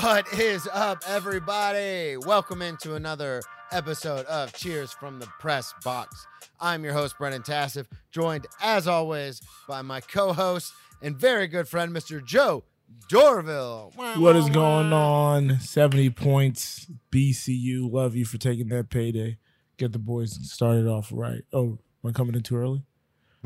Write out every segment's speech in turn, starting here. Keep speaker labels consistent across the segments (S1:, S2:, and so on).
S1: What is up, everybody? Welcome into another episode of Cheers from the Press Box. I'm your host, Brennan Tassif, joined as always by my co host and very good friend, Mr. Joe Dorville.
S2: What is going on? 70 points. BCU. Love you for taking that payday. Get the boys started off right. Oh, am I coming in too early?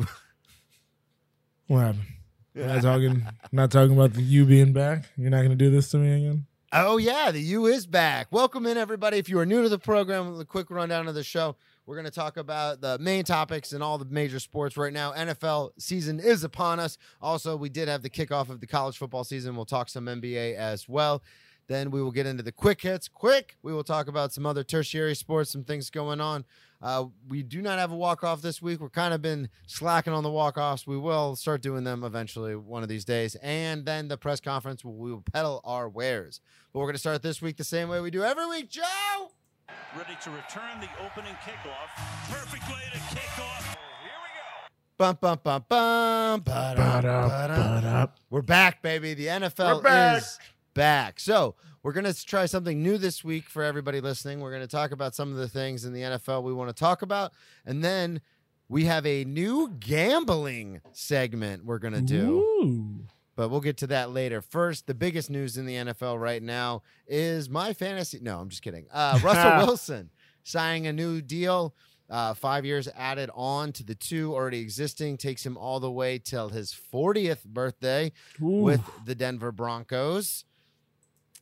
S2: what happened? Not talking not talking about the U being back. You're not gonna do this to me again?
S1: Oh, yeah, the U is back. Welcome in, everybody. If you are new to the program, a quick rundown of the show. We're going to talk about the main topics and all the major sports right now. NFL season is upon us. Also, we did have the kickoff of the college football season. We'll talk some NBA as well. Then we will get into the quick hits. Quick, we will talk about some other tertiary sports, some things going on. Uh, we do not have a walk off this week. We're kind of been slacking on the walk offs. We will start doing them eventually one of these days. And then the press conference, we will peddle our wares. But we're going to start this week the same way we do every week. Joe!
S3: ready to return the opening kickoff. Perfect way to kick off. Here we go.
S1: Bum, bum, bum, bum, ba-dum,
S2: Ba-da,
S1: ba-dum.
S2: ba-da.
S1: We're back, baby. The NFL
S2: We're back.
S1: is back. So we're gonna try something new this week for everybody listening. We're gonna talk about some of the things in the NFL we want to talk about, and then we have a new gambling segment we're gonna do.
S2: Ooh.
S1: But we'll get to that later. First, the biggest news in the NFL right now is my fantasy. No, I'm just kidding. Uh, Russell Wilson signing a new deal. Uh, five years added on to the two already existing takes him all the way till his 40th birthday
S2: Ooh.
S1: with the Denver Broncos.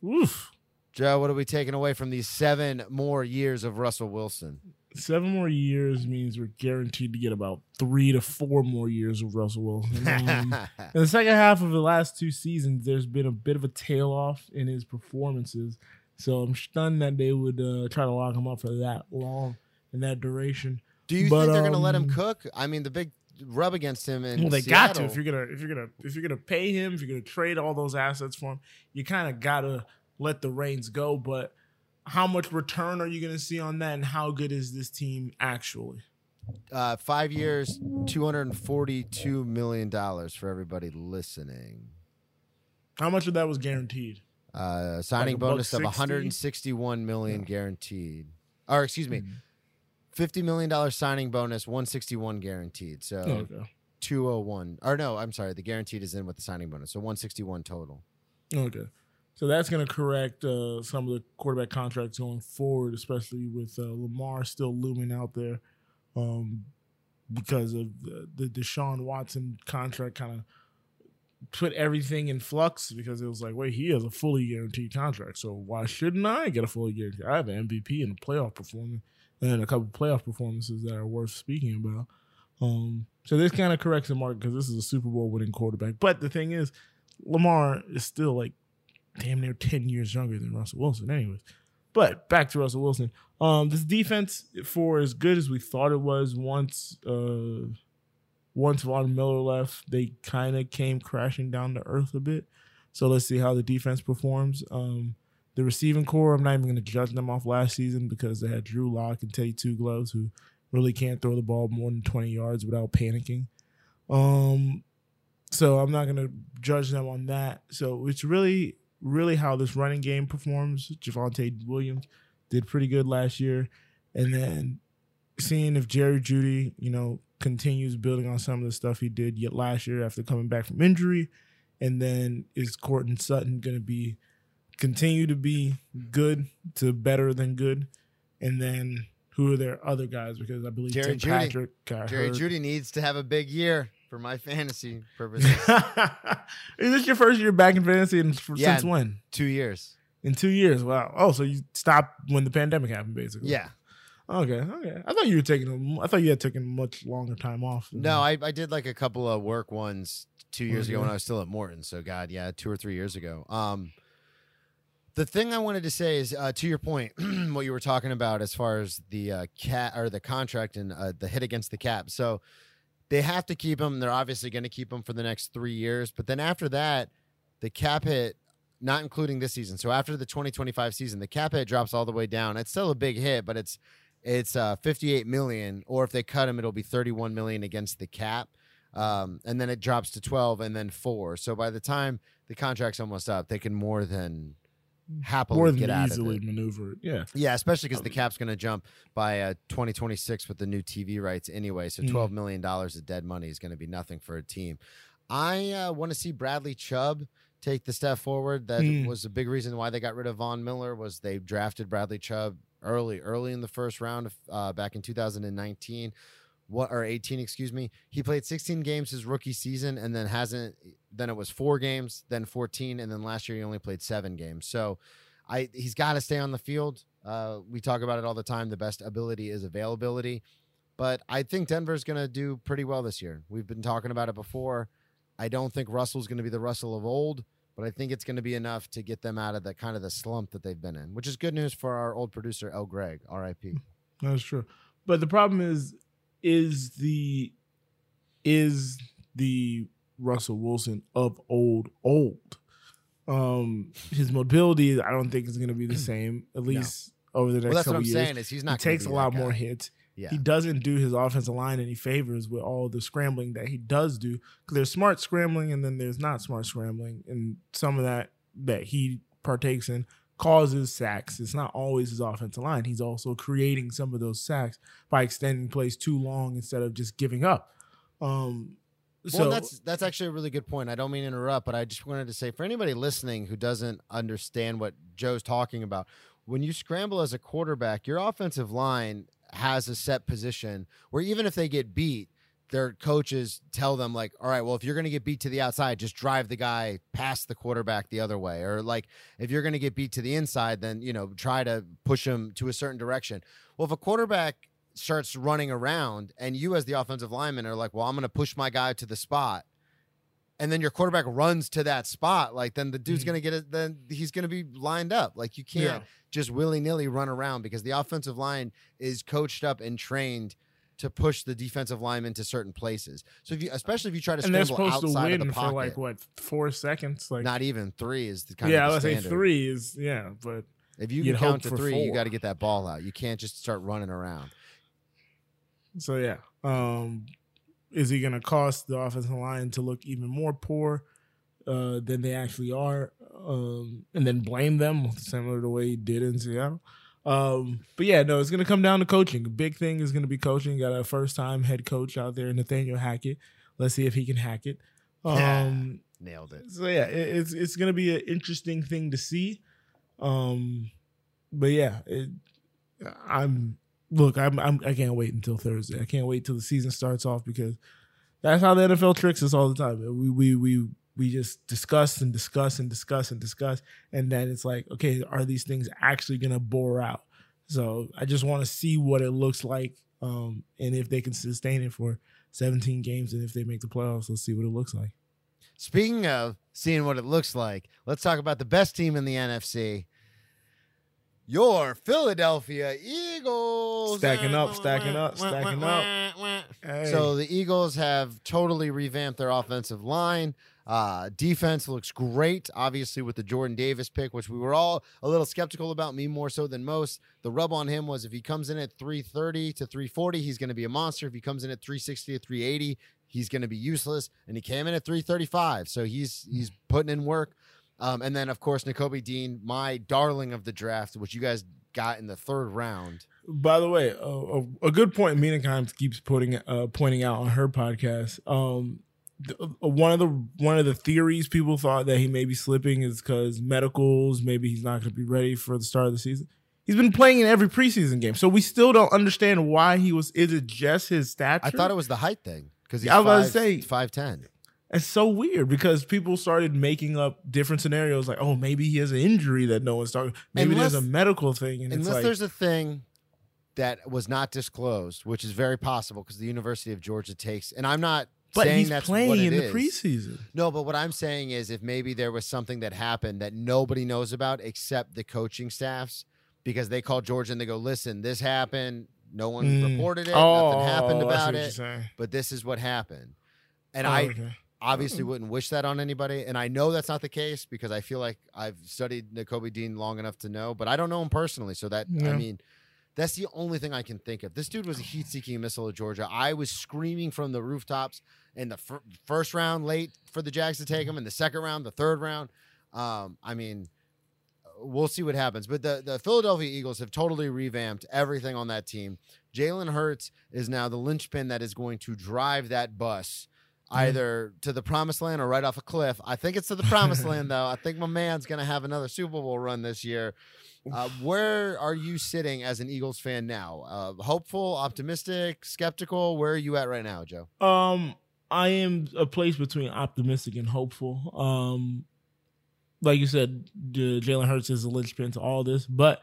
S2: Oof.
S1: Joe, what are we taking away from these seven more years of Russell Wilson?
S2: Seven more years means we're guaranteed to get about three to four more years of Russell Wilson. Um, in the second half of the last two seasons, there's been a bit of a tail off in his performances. So I'm stunned that they would uh, try to lock him up for that long and that duration.
S1: Do you
S2: But,
S1: think they're going to let him
S2: um,
S1: cook? I mean, the big rub against him in
S2: Well, they
S1: Seattle,
S2: got to if you're gonna if you're gonna if you're gonna pay him if you're gonna trade all those assets for him, you kind of gotta let the reins go. But how much return are you gonna see on that, and how good is this team actually?
S1: uh, five years, two hundred and forty-two million dollars for everybody listening.
S2: How much of that was guaranteed?
S1: Uh, signing
S2: buck
S1: bonus of
S2: 60?
S1: one hundred and sixty-one million guaranteed, or excuse me,
S2: Mhm.
S1: Fifty million dollars signing bonus, one sixty-one guaranteed. So
S2: Okay,
S1: two hundred one, or no, I'm sorry, the guaranteed is in with the signing bonus, so one sixty-one total.
S2: okay. So that's gonna correct uh, some of the quarterback contracts going forward, especially with uh, Lamar still looming out there um, because of the, the Deshaun Watson contract kind of put everything in flux because it was like, wait, he has a fully guaranteed contract, so why shouldn't I get a fully guaranteed? I have an MVP and a playoff performance and a couple playoff performances that are worth speaking about. Um, so this kind of corrects the mark because this is a Super Bowl winning quarterback. But the thing is, Lamar is still like damn near 10 years younger than Russell Wilson, anyways. But back to Russell Wilson. Um, this defense, for as good as we thought it was, once uh, once Von Miller left, they kind of came crashing down to earth a bit. So let's see how the defense performs. Um, the receiving core, I'm not even going to judge them off last season because they had Drew Lock and Teddy Two Gloves, who really can't throw the ball more than 20 yards without panicking. Um, so I'm not going to judge them on that. So it's really, really how this running game performs. Javonte Williams did pretty good last year. And then seeing if Jerry Jeudy, you know, continues building on some of the stuff he did yet last year after coming back from injury. And then is Courtland Sutton going to be continue to be good to better than good? And then who are their other guys? Because I believe
S1: Jerry
S2: Tim
S1: Jeudy.
S2: Patrick got
S1: Jerry
S2: hurt.
S1: Jeudy needs to have a big year for my fantasy purposes.
S2: Is this your first year back in fantasy and
S1: Yeah.
S2: since when?
S1: Two years.
S2: In two years. Wow. Oh, so you stopped when the pandemic happened, basically.
S1: Yeah.
S2: Okay. Okay. I thought you were taking. A, I thought you had taken a much longer time off.
S1: No, I, I did like a couple of work ones two years ago when I was still at Morton. So God, yeah, two or three years ago. Um, the thing I wanted to say is uh, to your point, what you were talking about as far as the uh, cat or the contract and uh, the hit against the cap. So they have to keep him. They're obviously going to keep him for the next three years. But then after that, the cap hit, not including this season. So after the 2025 season, the cap hit drops all the way down. It's still a big hit, but it's it's uh, 58 million. Or if they cut him, it'll be 31 million against the cap. Um, and then it drops to 12 and then four. So by the time the contract's almost up, they can more than happily
S2: more than
S1: get out
S2: easily
S1: of
S2: maneuver it. Yeah.
S1: Yeah, especially because the
S2: Um,
S1: cap's going to jump by uh, 2026 with the new TV rights anyway. So
S2: Mhm.
S1: $12 million of dead money is going to be nothing for a team. I uh, want to see Bradley Chubb take the step forward. That
S2: Mm.
S1: was a big reason why they got rid of Von Miller was they drafted Bradley Chubb early, early in the first round uh, back in 2019. What or 18, excuse me. He played 16 games his rookie season and then hasn't then it was 4 games, then 14 and then last year he only played 7 games. So I he's got to stay on the field. Uh, we talk about it all the time. The best ability is availability, but I think Denver's going to do pretty well this year. We've been talking about it before. I don't think Russell's going to be the Russell of old, but I think it's going to be enough to get them out of the kind of the slump that they've been in, which is good news for our old producer El Greg, R.I.P.
S2: That's true. But the problem is, is the is the Russell Wilson of old old. Um, his mobility, I don't think is going to be the same. At least over the next
S1: Well, that's what
S2: couple
S1: I'm
S2: years.
S1: saying is he's not. gonna
S2: takes a lot more hits.
S1: Yeah,
S2: He doesn't do his offensive line any favors with all the scrambling that he does do. Because there's smart scrambling and then there's not smart scrambling, and some of that that he partakes in causes sacks. It's not always his offensive line. He's also creating some of those sacks by extending plays too long instead of just giving up. Um,
S1: Well, that's that's actually a really good point. I don't mean to interrupt, but I just wanted to say for anybody listening who doesn't understand what Joe's talking about, when you scramble as a quarterback, your offensive line has a set position where even if they get beat, their coaches tell them like, "All right, well, if you're going to get beat to the outside, just drive the guy past the quarterback the other way, or like if you're going to get beat to the inside, then you know try to push him to a certain direction." Well, if a quarterback starts running around and you as the offensive lineman are like, well, I'm going to push my guy to the spot. And then your quarterback runs to that spot, like then the dude's
S2: Mhm.
S1: going to get it. Then he's going to be lined up. Like you can't
S2: Yeah.
S1: just willy nilly run around because the offensive line is coached up and trained to push the defensive lineman to certain places. So if you, especially if you try to
S2: and they're
S1: scramble
S2: supposed to win
S1: the
S2: for like what four seconds? Like
S1: not even three is the kind of
S2: yeah, I would say three is yeah, but
S1: If you can count to three, you got to get that ball out. You can't just start running around.
S2: So yeah, um, is he going to cost the offensive line to look even more poor uh, than they actually are, um, and then blame them similar to the way he did in Seattle? Um, but yeah, no, it's going to come down to coaching. Big thing is going to be coaching. Got a first time head coach out there, Nathaniel Hackett. Let's see if he can hack it. Um,
S1: Nailed it.
S2: so yeah, it, it's it's going to be an interesting thing to see. Um, but yeah, it, I'm look, I'm, I'm I can't wait until Thursday. I can't wait till the season starts off because that's how the NFL tricks us all the time. We we we we just discuss and discuss and discuss and discuss, and then it's like, okay, are these things actually going to bore out? So I just want to see what it looks like, um, and if they can sustain it for 17 games, and if they make the playoffs, let's see what it looks like.
S1: Speaking of seeing what it looks like, let's talk about the best team in the NFC. Your Philadelphia Eagles.
S2: Stacking up, stacking up, stacking up. Hey.
S1: So the Eagles have totally revamped their offensive line. Uh, defense looks great, obviously, with the Jordan Davis pick, which we were all a little skeptical about, me more so than most. The rub on him was if he comes in at 330 to 340, he's going to be a monster. If he comes in at 360 to 380, he's going to be useless. And he came in at 335, so he's he's putting in work. Um, and then, of course, Nakobe Dean, my darling of the draft, which you guys got in the third round.
S2: By the way, a, a good point Mina Kimes keeps putting uh, pointing out on her podcast. Um, Uh, one of the one of the theories people thought that he may be slipping is because medicals. Maybe he's not going to be ready for the start of the season. He's been playing in every preseason game, so we still don't understand why he was. Is it just his stature?
S1: I thought it was the height thing because
S2: I was about to say-
S1: five ten.
S2: It's so weird because people started making up different scenarios, like, oh, maybe he has an injury that no one's talking. Maybe there's a medical thing, and it's
S1: Unless
S2: like,
S1: there's a thing that was not disclosed, which is very possible because the University of Georgia takes, and I'm not
S2: but
S1: saying
S2: he's
S1: that's
S2: playing in the
S1: is.
S2: preseason.
S1: No, but what I'm saying is if maybe there was something that happened that nobody knows about except the coaching staffs, because they call Georgia and they go, listen, this happened. No one
S2: Mm.
S1: reported it.
S2: Oh,
S1: nothing happened about it. But this is what happened. And
S2: Oh,
S1: I
S2: okay.
S1: obviously wouldn't wish that on anybody. And I know that's not the case because I feel like I've studied Nakobe Dean long enough to know, but I don't know him personally. So that, I mean, that's the only thing I can think of. This dude was a heat seeking missile of Georgia. I was screaming from the rooftops in the fir- first round late for the Jags to take him, in the second round, the third round. Um, I mean, we'll see what happens. But the, the Philadelphia Eagles have totally revamped everything on that team. Jalen Hurts is now the linchpin that is going to drive that bus either to the promised land or right off a cliff. I think it's to the promised land, though. I think my man's going to have another Super Bowl run this year. Uh, where are you sitting as an Eagles fan now? Uh, hopeful, optimistic, skeptical? Where are you at right now, Joe?
S2: Um, I am a place between optimistic and hopeful. Um, like you said, Jalen Hurts is a linchpin to all this, but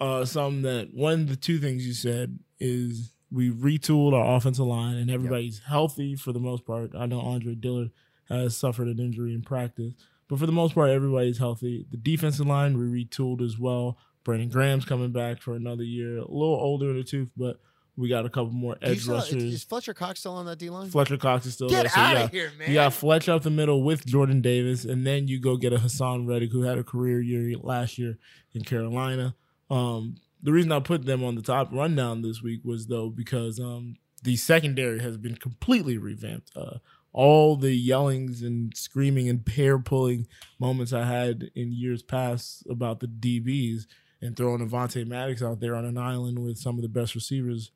S2: uh, something that one of the two things you said is we retooled our offensive line and everybody's yep. healthy for the most part. I know Andre Dillard has suffered an injury in practice, but for the most part, everybody's healthy. The defensive line we retooled as well. Brandon Graham's coming back for another year, a little older in the tooth, but we got a couple more edge still, rushers.
S1: Is Fletcher Cox still on that D line?
S2: Fletcher Cox is still
S1: get
S2: there.
S1: So out of here, man!
S2: You got Fletcher up the middle with Jordan Davis, and then you go get a Haason Reddick who had a career year last year in Carolina. Um, the reason I put them on the top rundown this week was though because um, the secondary has been completely revamped. Uh, all the yellings and screaming and hair pulling moments I had in years past about the DBs and throwing Avonte Maddox out there on an island with some of the best receivers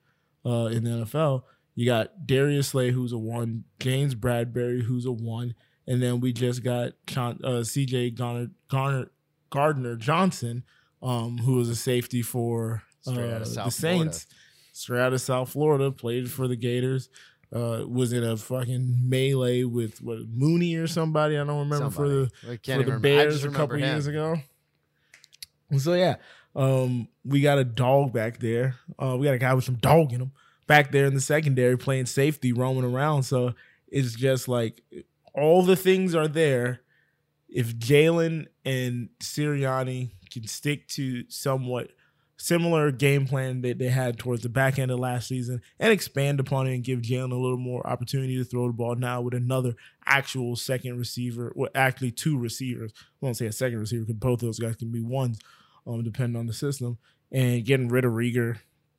S2: uh, in the NFL. You got Darius Slay, who's a one, James Bradberry, who's a one, and then we just got uh, C.J. Garner, Garner, Gardner Johnson, um, who was a safety for uh, the Saints, Florida. straight out of South Florida, played for the Gators. Uh, was in a fucking melee with what Mooney or somebody I don't remember somebody. for the for the Bears a couple him. years ago. So yeah, um, we got a dog back there. Uh, we got a guy with some dog in him back there in the secondary playing safety, roaming around. So it's just like all the things are there. If Jalen and Sirianni can stick to somewhat similar game plan that they had towards the back end of last season and expand upon it and give Jalen a little more opportunity to throw the ball now with another actual second receiver, well, actually two receivers. I won't say a second receiver because both of those guys can be ones, um, depending on the system. And getting rid of Reagor,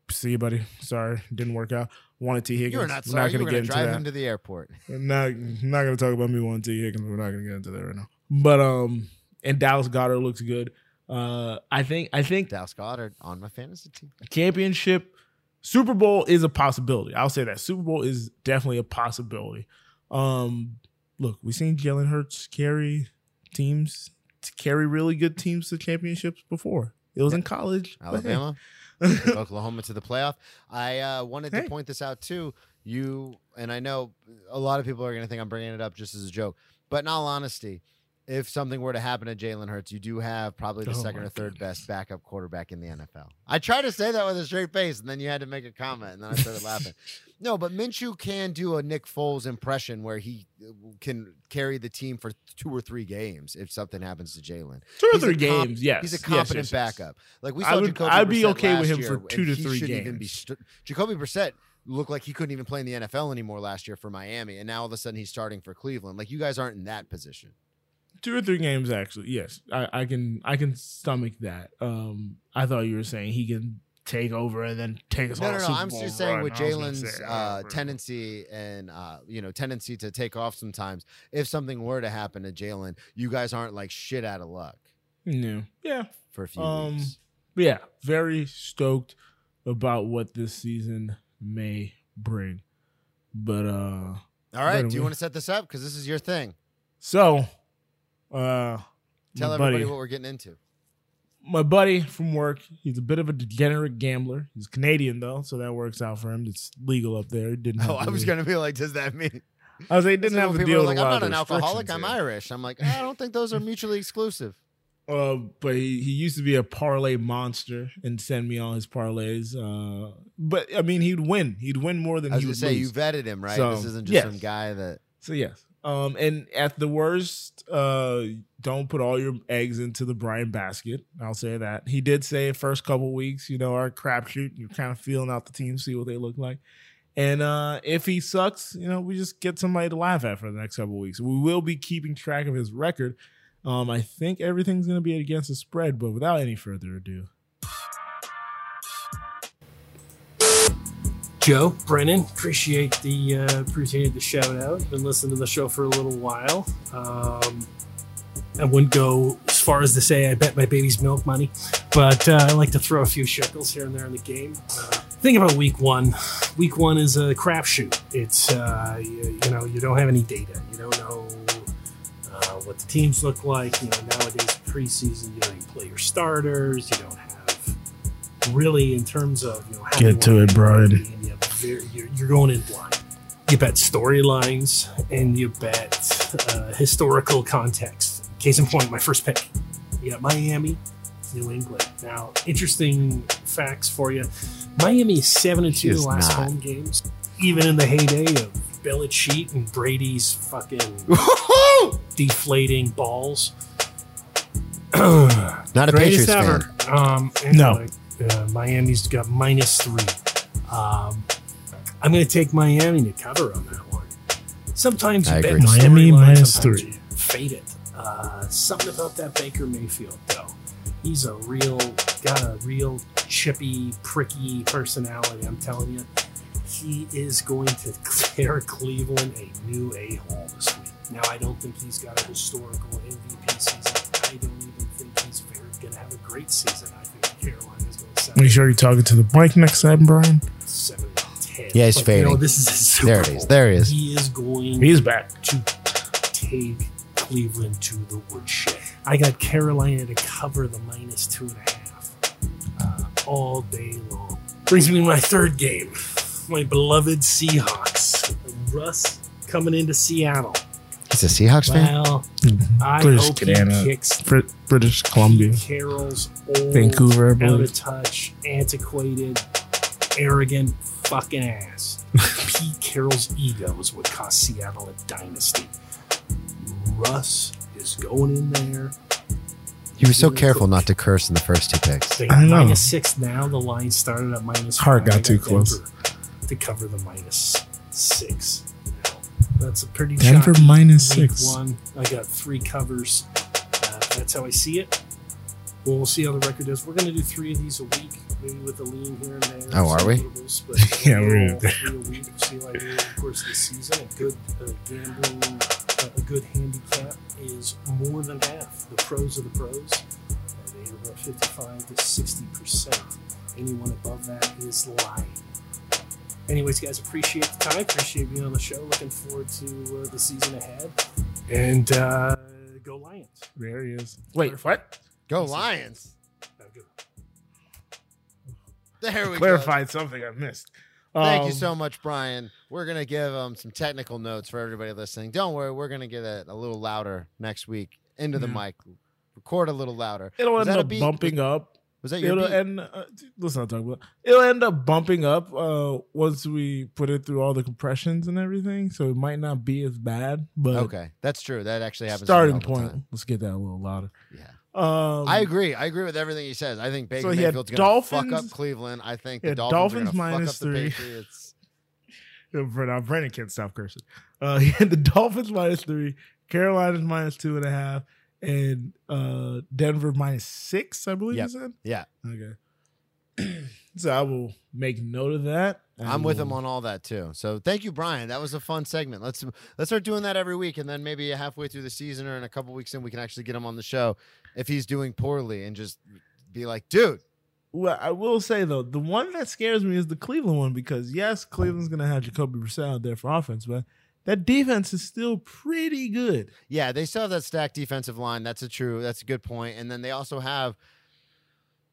S2: see you, buddy. Sorry, didn't work out. Wanted Tee Higgins.
S1: You're not sorry. Not going to get drive into him to the airport.
S2: Not not going to talk about me wanting Tee Higgins. We're not going to get into that right now. But um, and Dallas Goedert looks good. Uh, I think I think
S1: Dallas Goedert on my fantasy team.
S2: Championship, Super Bowl is a possibility. I'll say that Super Bowl is definitely a possibility. Um, look, we've seen Jalen Hurts carry teams carry really good teams to championships before. It was yeah. in college,
S1: Alabama, Oklahoma to the playoff. I uh, wanted hey. to point this out too. You and I know a lot of people are going to think I'm bringing it up just as a joke, but in all honesty if something were to happen to Jalen Hurts, you do have probably the oh second or third goodness. best backup quarterback in the NFL. I tried to say that with a straight face, and then you had to make a comment, and then I started laughing. No, but Minshew can do a Nick Foles impression where he uh, can carry the team for two or three games if something happens to Jalen.
S2: Two or three comp- games, yes.
S1: He's a competent
S2: yes, yes,
S1: backup. Like we saw,
S2: I would,
S1: Jacoby
S2: I'd be
S1: Brissett
S2: okay with him for two to three games.
S1: Even be st- Jacoby Brissett looked like he couldn't even play in the NFL anymore last year for Miami, and now all of a sudden he's starting for Cleveland. Like you guys aren't in that position
S2: two or three games actually. Yes, I, I can I can stomach that. Um, I thought you were saying he can take over and then take us
S1: no. No, no. I'm just saying with Jalen's uh, tendency and uh, you know tendency to take off sometimes. If something were to happen to Jalen, you guys aren't like shit out of luck.
S2: No, yeah,
S1: for a few um, weeks.
S2: Yeah, very stoked about what this season may bring. But uh
S1: all right, do you want to set this up because this is your thing?
S2: So uh,
S1: Tell everybody buddy, what we're getting into.
S2: My buddy from work, he's a bit of a degenerate gambler. He's Canadian though, so that works out for him. It's legal up there. didn't.
S1: Oh, I was gonna be like, does that mean?
S2: I was like, didn't have to deal
S1: like,
S2: I'm
S1: not an alcoholic. I'm Irish. I'm like, I don't think those are mutually exclusive.
S2: Uh, but he, he used to be a parlay monster and send me all his parlays. Uh, but I mean, he'd win. He'd win more than
S1: I was
S2: he would
S1: say.
S2: lose.
S1: You vetted him, right? So, this isn't just yes. some guy that.
S2: So yes, um, and at the worst, uh, don't put all your eggs into the Brian basket. I'll say that. He did say first couple weeks, you know, our crapshoot. You're kind of feeling out the team, see what they look like. And uh, if he sucks, you know, we just get somebody to laugh at for the next couple weeks. We will be keeping track of his record. Um, I think everything's going to be against the spread, but without any further ado,
S4: Joe, Brennan, appreciate the uh, appreciate the shout out. Been listening to the show for a little while. Um, I wouldn't go as far as to say I bet my baby's milk money, but uh, I like to throw a few shekels here and there in the game. Uh, think about week one. Week one is a crapshoot. It's uh, you, you know you don't have any data. You don't know uh, what the teams look like. You know nowadays preseason, you know you play your starters. You don't really in terms of you know how
S2: Get
S4: you
S2: to it,
S4: play
S2: Brian.
S4: you have very- you're, you're going in blind. You bet storylines and you bet uh, historical context. Case in point, my first pick. You got Miami, New England. Now, interesting facts for you. Miami is seven and two the last
S1: not.
S4: home games, even in the heyday of Belichick and Brady's fucking deflating balls.
S1: Not a
S4: Greatest
S1: Patriots
S4: ever.
S1: fan.
S4: Um,
S2: No.
S4: Anyway, Uh, Miami's got minus three. Um, I'm going to take Miami to cover on that one. Sometimes you
S1: I
S4: bet
S1: agree.
S2: Miami
S4: storyline,
S2: minus
S4: sometimes
S2: three.
S4: you Fade it. Uh, something about that Baker Mayfield, though. He's a real, got a real chippy, pricky personality. I'm telling you, he is going to tear Cleveland a new a hole this week. Now, I don't think he's got a historical MVP season. I don't even think he's very going to have a great season. I think Carolina's going to
S2: Make sure you're talking to the mic next time, Brian.
S4: seven ten.
S1: Yeah, he's
S4: But, you know,
S1: fading.
S4: this is his Super
S1: There it is.
S4: Bowl.
S1: There he is.
S4: He is going
S2: He's back.
S4: to take Cleveland to the woodshed. I got Carolina to cover the minus two and a half uh, all day long. Brings me to my third game. My beloved Seahawks. Russ coming into Seattle.
S1: He's a Seahawks fan.
S4: Well, mm-hmm. I
S2: British
S4: hope
S2: Guyana.
S4: he kicks
S2: Brit- British Columbia.
S4: Carroll's old,
S2: Vancouver, I
S4: out
S2: believe.
S4: of touch, antiquated, arrogant fucking ass. Pete Carroll's ego is what cost Seattle a dynasty. Russ is going in there.
S1: He was so careful not to curse in the first two picks.
S4: They
S2: I know.
S4: minus six now. The line started at minus
S2: Heart
S4: five.
S2: got
S4: I
S2: too close.
S4: Denver To cover the minus six. Now, That's a pretty
S2: Denver
S4: chalky
S2: minus
S4: week
S2: six.
S4: One. I got three covers. Uh, that's how I see it. Well, we'll see how the record is. We're going to do three of these a week, maybe with a lean here and there.
S1: Oh, are we?
S4: notables, but
S2: Yeah, we're
S4: overall,
S2: gonna
S4: three a week. See how I do over the course of the season. A good uh, gambling, uh, a good handicap is more than half. The pros of the pros. Uh, they are about 55 to 60 percent. Anyone above that is lying. Anyways, guys, appreciate the time. Appreciate being on the show. Looking forward to uh, the season ahead. And uh, go Lions.
S2: There he is. Wait, what?
S1: Go Lions.
S4: Have a good
S1: There we go.
S2: Clarified something I missed.
S1: Thank you
S2: Um,
S1: so much, Brian. We're gonna give um some technical notes for everybody listening. Don't worry, we're gonna get it a little louder next week into the
S2: Yeah.
S1: mic. Record a little louder.
S2: It'll
S1: Was
S2: end up
S1: beat?
S2: bumping up.
S1: Was that your
S2: It'll
S1: beat?
S2: end. Uh, let's not talk about. It'll end up bumping up uh, once we put it through all the compressions and everything. So it might not be as bad, but
S1: okay, that's true. That actually happens.
S2: starting point. Let's get that a little louder.
S1: Yeah,
S2: Um,
S1: I agree. I agree with everything he says. I think Baker
S2: So
S1: Mayfield's gonna fuck up Cleveland. I think the Dolphins,
S2: Dolphins minus
S1: fuck up the
S2: three.
S1: Patriots.
S2: For now, Brandon can't stop cursing. Uh, he had the Dolphins minus three, Carolina's minus two and a half, and uh, Denver minus six. I believe
S1: Yep.
S2: you said.
S1: Yeah,
S2: Okay. so I will make note of that.
S1: I'm with him on all that too. So thank you, Brian. That was a fun segment. Let's let's start doing that every week, and then maybe halfway through the season or in a couple weeks in, we can actually get him on the show if he's doing poorly and just be like, dude,
S2: Well, I will say though, the one that scares me is the Cleveland one because yes, Cleveland's gonna have Jacoby Brissett out there for offense, but that defense is still pretty good.
S1: Yeah, they still have that stacked defensive line. That's a true. That's a good point. And then they also have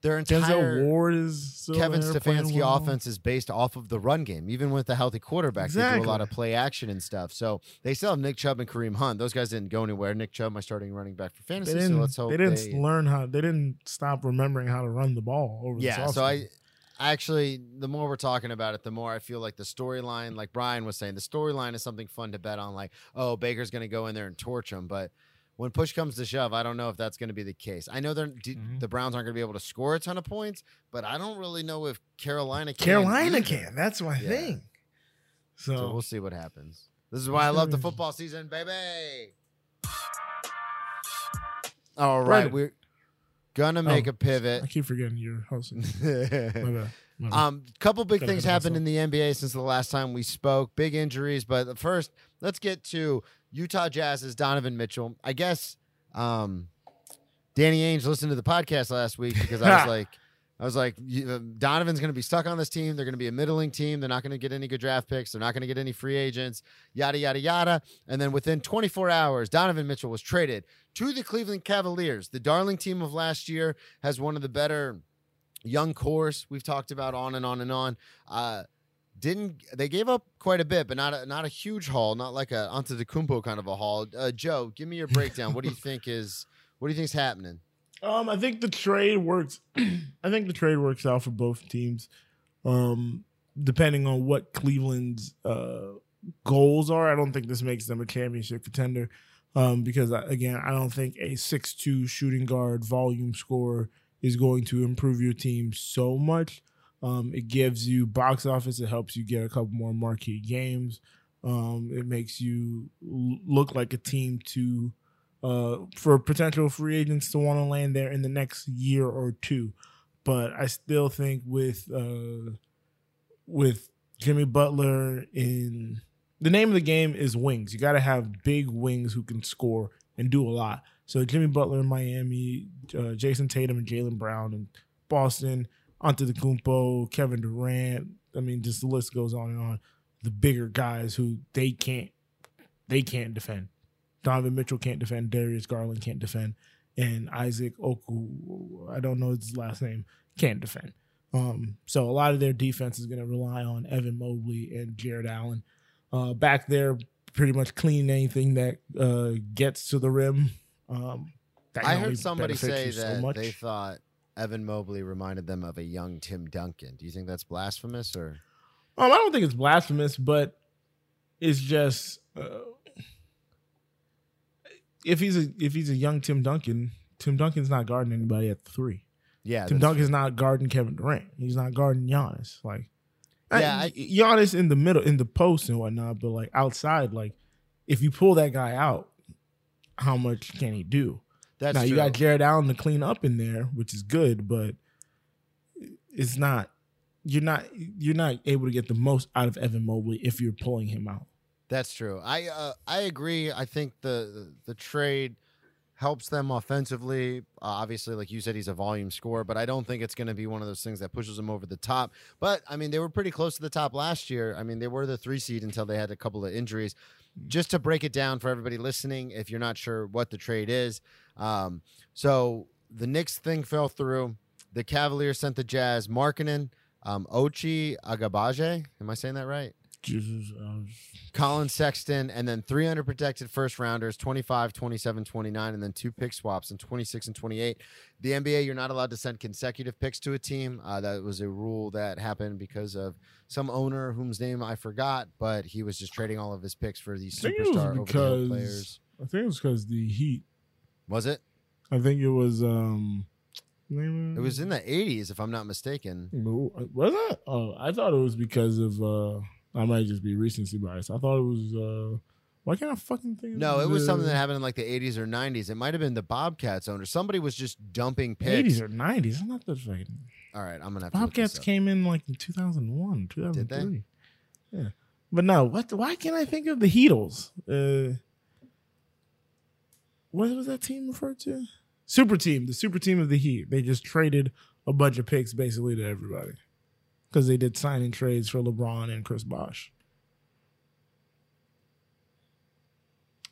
S1: their entire
S2: Ward is
S1: Kevin Stefanski
S2: well.
S1: offense is based off of the run game. Even with the healthy quarterback, they do a lot of play action and stuff. So they still have Nick Chubb and Kareem Hunt. Those guys didn't go anywhere. Nick Chubb, my starting running back for
S2: They
S1: fantasy.
S2: didn't.
S1: so let's hope
S2: they didn't
S1: they-
S2: learn how. They didn't stop remembering how to run the ball over.
S1: Yeah, so I. actually, the more we're talking about it, the more I feel like the storyline, like Brian was saying, the storyline is something fun to bet on. Like, oh, Baker's going to go in there and torch him, but when push comes to shove, I don't know if that's going to be the case. I know they're d-
S2: Mhm.
S1: the Browns aren't going to be able to score a ton of points, but I don't really know if Carolina can.
S2: Carolina
S1: either.
S2: can. That's my
S1: Yeah.
S2: thing. So,
S1: So we'll see what happens. This is why I love the football season, baby. All right,
S2: Brandon.
S1: we're gonna make
S2: Oh,
S1: a pivot.
S2: I keep forgetting you're hosting. My bad. My bad.
S1: Um, couple big
S2: Gotta
S1: things happened in the NBA since the last time we spoke. Big injuries, but first, let's get to Utah Jazz's Donovan Mitchell. I guess um, Danny Ainge listened to the podcast last week because I was like, I was like, uh, Donovan's going to be stuck on this team. They're going to be a middling team. They're not going to get any good draft picks. They're not going to get any free agents. Yada yada yada. And then within 24 hours, Donovan Mitchell was traded to the Cleveland Cavaliers. The darling team of last year has one of the better young cores we've talked about on and on and on. Uh, didn't they gave up quite a bit, but not a, not a huge haul, not like a Antetokounmpo kind of a haul. Uh, Joe, give me your breakdown. what do you think is what do you think's happening?
S2: Um, I think the trade works. I think the trade works out for both teams, um, depending on what Cleveland's uh, goals are. I don't think this makes them a championship contender, um, because again, I don't think a six-two shooting guard volume scorer is going to improve your team so much. Um, it gives you box office. It helps you get a couple more marquee games. Um, it makes you look like a team to uh, for potential free agents to want to land there in the next year or two. But I still think with uh, with Jimmy Butler in the name of the game is wings. You got to have big wings who can score and do a lot. So Jimmy Butler in Miami, uh, Jayson Tatum and Jaylen Brown in Boston, Antetokounmpo, Kevin Durant. I mean, just the list goes on and on. The bigger guys who they can't they can't defend. Donovan Mitchell can't defend. Darius Garland can't defend. And Isaac Oku, I don't know his last name, can't defend. Um, so a lot of their defense is going to rely on Evan Mobley and Jarrett Allen. Uh, back there, pretty much clean anything that uh, gets to the rim. Um,
S1: I heard somebody say
S2: so
S1: that
S2: much.
S1: they thought Evan Mobley reminded them of a young Tim Duncan. Do you think that's blasphemous or?
S2: Um, I don't think it's blasphemous, but it's just uh, if he's a if he's a young Tim Duncan, Tim Duncan's not guarding anybody at the three.
S1: Yeah,
S2: Tim Duncan's not guarding Kevin Durant. He's not guarding Giannis. Like,
S1: Yeah,
S2: I,
S1: I-
S2: Giannis in the middle, in the post and whatnot, but like outside, like if you pull that guy out, how much can he do?
S1: That's
S2: now
S1: true.
S2: you got Jarrett Allen to clean up in there, which is good, but it's not. You're not. You're not able to get the most out of Evan Mobley if you're pulling him out.
S1: That's true. I uh, I agree. I think the, the trade helps them offensively. Uh, obviously, like you said, he's a volume scorer, but I don't think it's going to be one of those things that pushes them over the top. But I mean, they were pretty close to the top last year. I mean, they were the three seed until they had a couple of injuries. Just to break it down for everybody listening, if you're not sure what the trade is, um, so the Knicks thing fell through. The Cavaliers sent the Jazz Markkanen, um, Ochai Agbaji. Am I saying that right?
S2: Jesus,
S1: Collin Sexton, and then three protected first rounders 25, 27, 29, and then two pick swaps in 26 and 28. The NBA, you're not allowed to send consecutive picks to a team. Uh, that was a rule that happened because of some owner whose name I forgot, but he was just trading all of his picks for these superstar over the
S2: because
S1: players.
S2: I think it was because the Heat.
S1: Was it?
S2: I think it was. um
S1: It was in the 80s, if I'm not mistaken.
S2: Was it? Oh, I thought it was because of. uh I might just be recency bias. I thought it was. uh Why can't I fucking think? of
S1: No, it was something that happened in like the 80s or 90s. It might have been the Bobcats owner. Somebody was just dumping picks.
S2: 80s or 90s. I'm not that fucking.
S1: All right, I'm gonna have to.
S2: Bobcats
S1: up.
S2: came in like in 2001, 2003.
S1: they?
S2: Yeah, but no. What? Why can't I think of the Heatles? Uh, what was that team referred to? Super team, the super team of the Heat. They just traded a bunch of picks basically to everybody because they did signing trades for LeBron and Chris Bosh.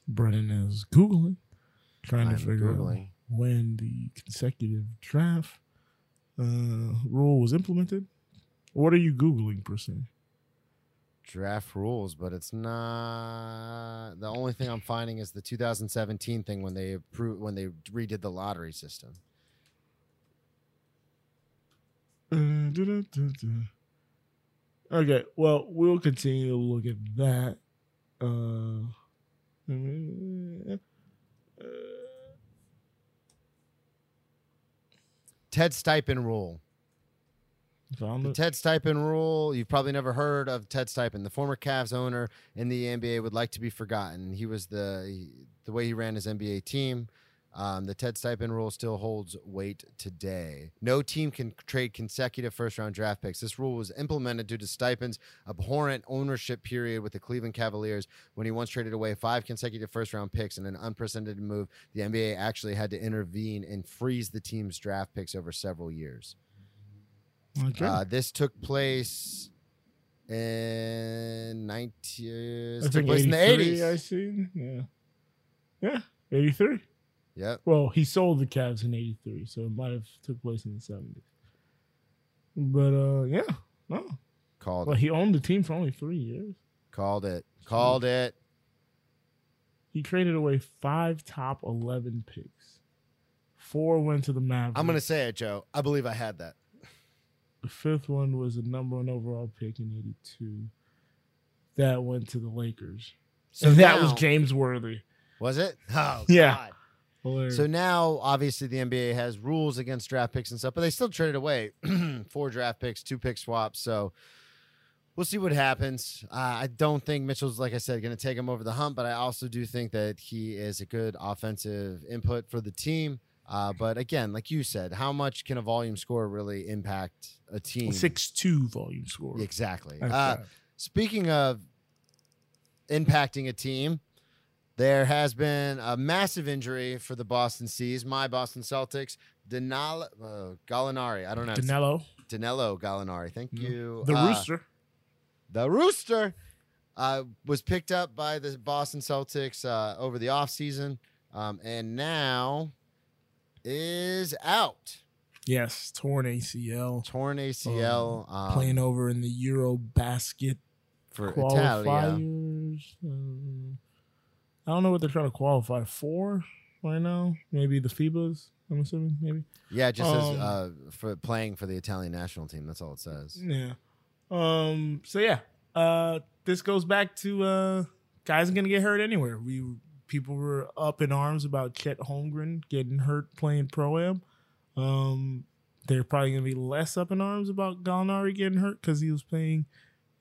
S2: Brennan is googling, trying
S1: I'm
S2: to figure out when the consecutive draft uh, rule was implemented. What are you googling per se?
S1: draft rules, but it's not. The only thing I'm finding is the 2017 thing when they approved when they redid the lottery system.
S2: Uh, du-du-du-du. Okay, well, we'll continue to look at that. Uh,
S1: Ted Stepien rule.
S2: found
S1: The. Ted Stepien rule. You've probably never heard of Ted Stepien, the former Cavs owner in the NBA, would like to be forgotten. He was the the way he ran his NBA team. Um, the Ted Stepien rule still holds weight today. No team can trade consecutive first round draft picks. This rule was implemented due to Stepien's abhorrent ownership period with the Cleveland Cavaliers when he once traded away five consecutive first round picks in an unprecedented move. The NBA actually had to intervene and freeze the team's draft picks over several years.
S2: Okay.
S1: Uh, this took place in 19.
S2: I
S1: Took place in the
S2: 83, I
S1: 80s.
S2: see. Yeah. Yeah. 83.
S1: Yep.
S2: Well, he sold the Cavs in 83, so it might have took place in the 70s. But uh yeah. No.
S1: Called
S2: Well,
S1: it.
S2: he owned the team for only 3 years.
S1: Called it. Called it.
S2: He traded away 5 top 11 picks. 4 went to the Mavericks.
S1: I'm going to say it, Joe. I believe I had that.
S2: The fifth one was a number one overall pick in 82. That went to the Lakers.
S1: So
S2: and that was James Worthy.
S1: Was it? Oh,
S2: Yeah.
S1: God.
S2: Hilarious.
S1: So now, obviously, the NBA has rules against draft picks and stuff, but they still traded away four draft picks, two pick swaps. So we'll see what happens. Uh, I don't think Mitchell's, like I said, going to take him over the hump, but I also do think that he is a good offensive input for the team. Uh, but again, like you said, how much can a volume score really impact a team?
S2: Six two volume score.
S1: Exactly. Uh. Speaking of impacting a team, there has been a massive injury for the Boston Seas, my Boston Celtics. Danilo uh, Gallinari. I don't know.
S2: Danilo,
S1: Danilo Gallinari. Thank
S2: Mhm.
S1: you.
S2: the
S1: Uh,
S2: rooster.
S1: The Rooster uh, was picked up by the Boston Celtics uh, over the offseason um, and now is out.
S2: Yes, torn ACL.
S1: Torn ACL. um,
S2: playing over in the Euro basket
S1: for Italia.
S2: qualifiers. I don't know what they're trying to qualify for right now. Maybe the FIBAs. I'm assuming. Maybe.
S1: Yeah, it just
S2: Um,
S1: says uh, for playing for the Italian national team. That's all it says.
S2: Yeah. Um. So yeah. Uh. This goes back to uh. Guys are gonna get hurt anywhere. We people were up in arms about Chet Holmgren getting hurt playing pro am. Um. They're probably gonna be less up in arms about Gallinari getting hurt because he was playing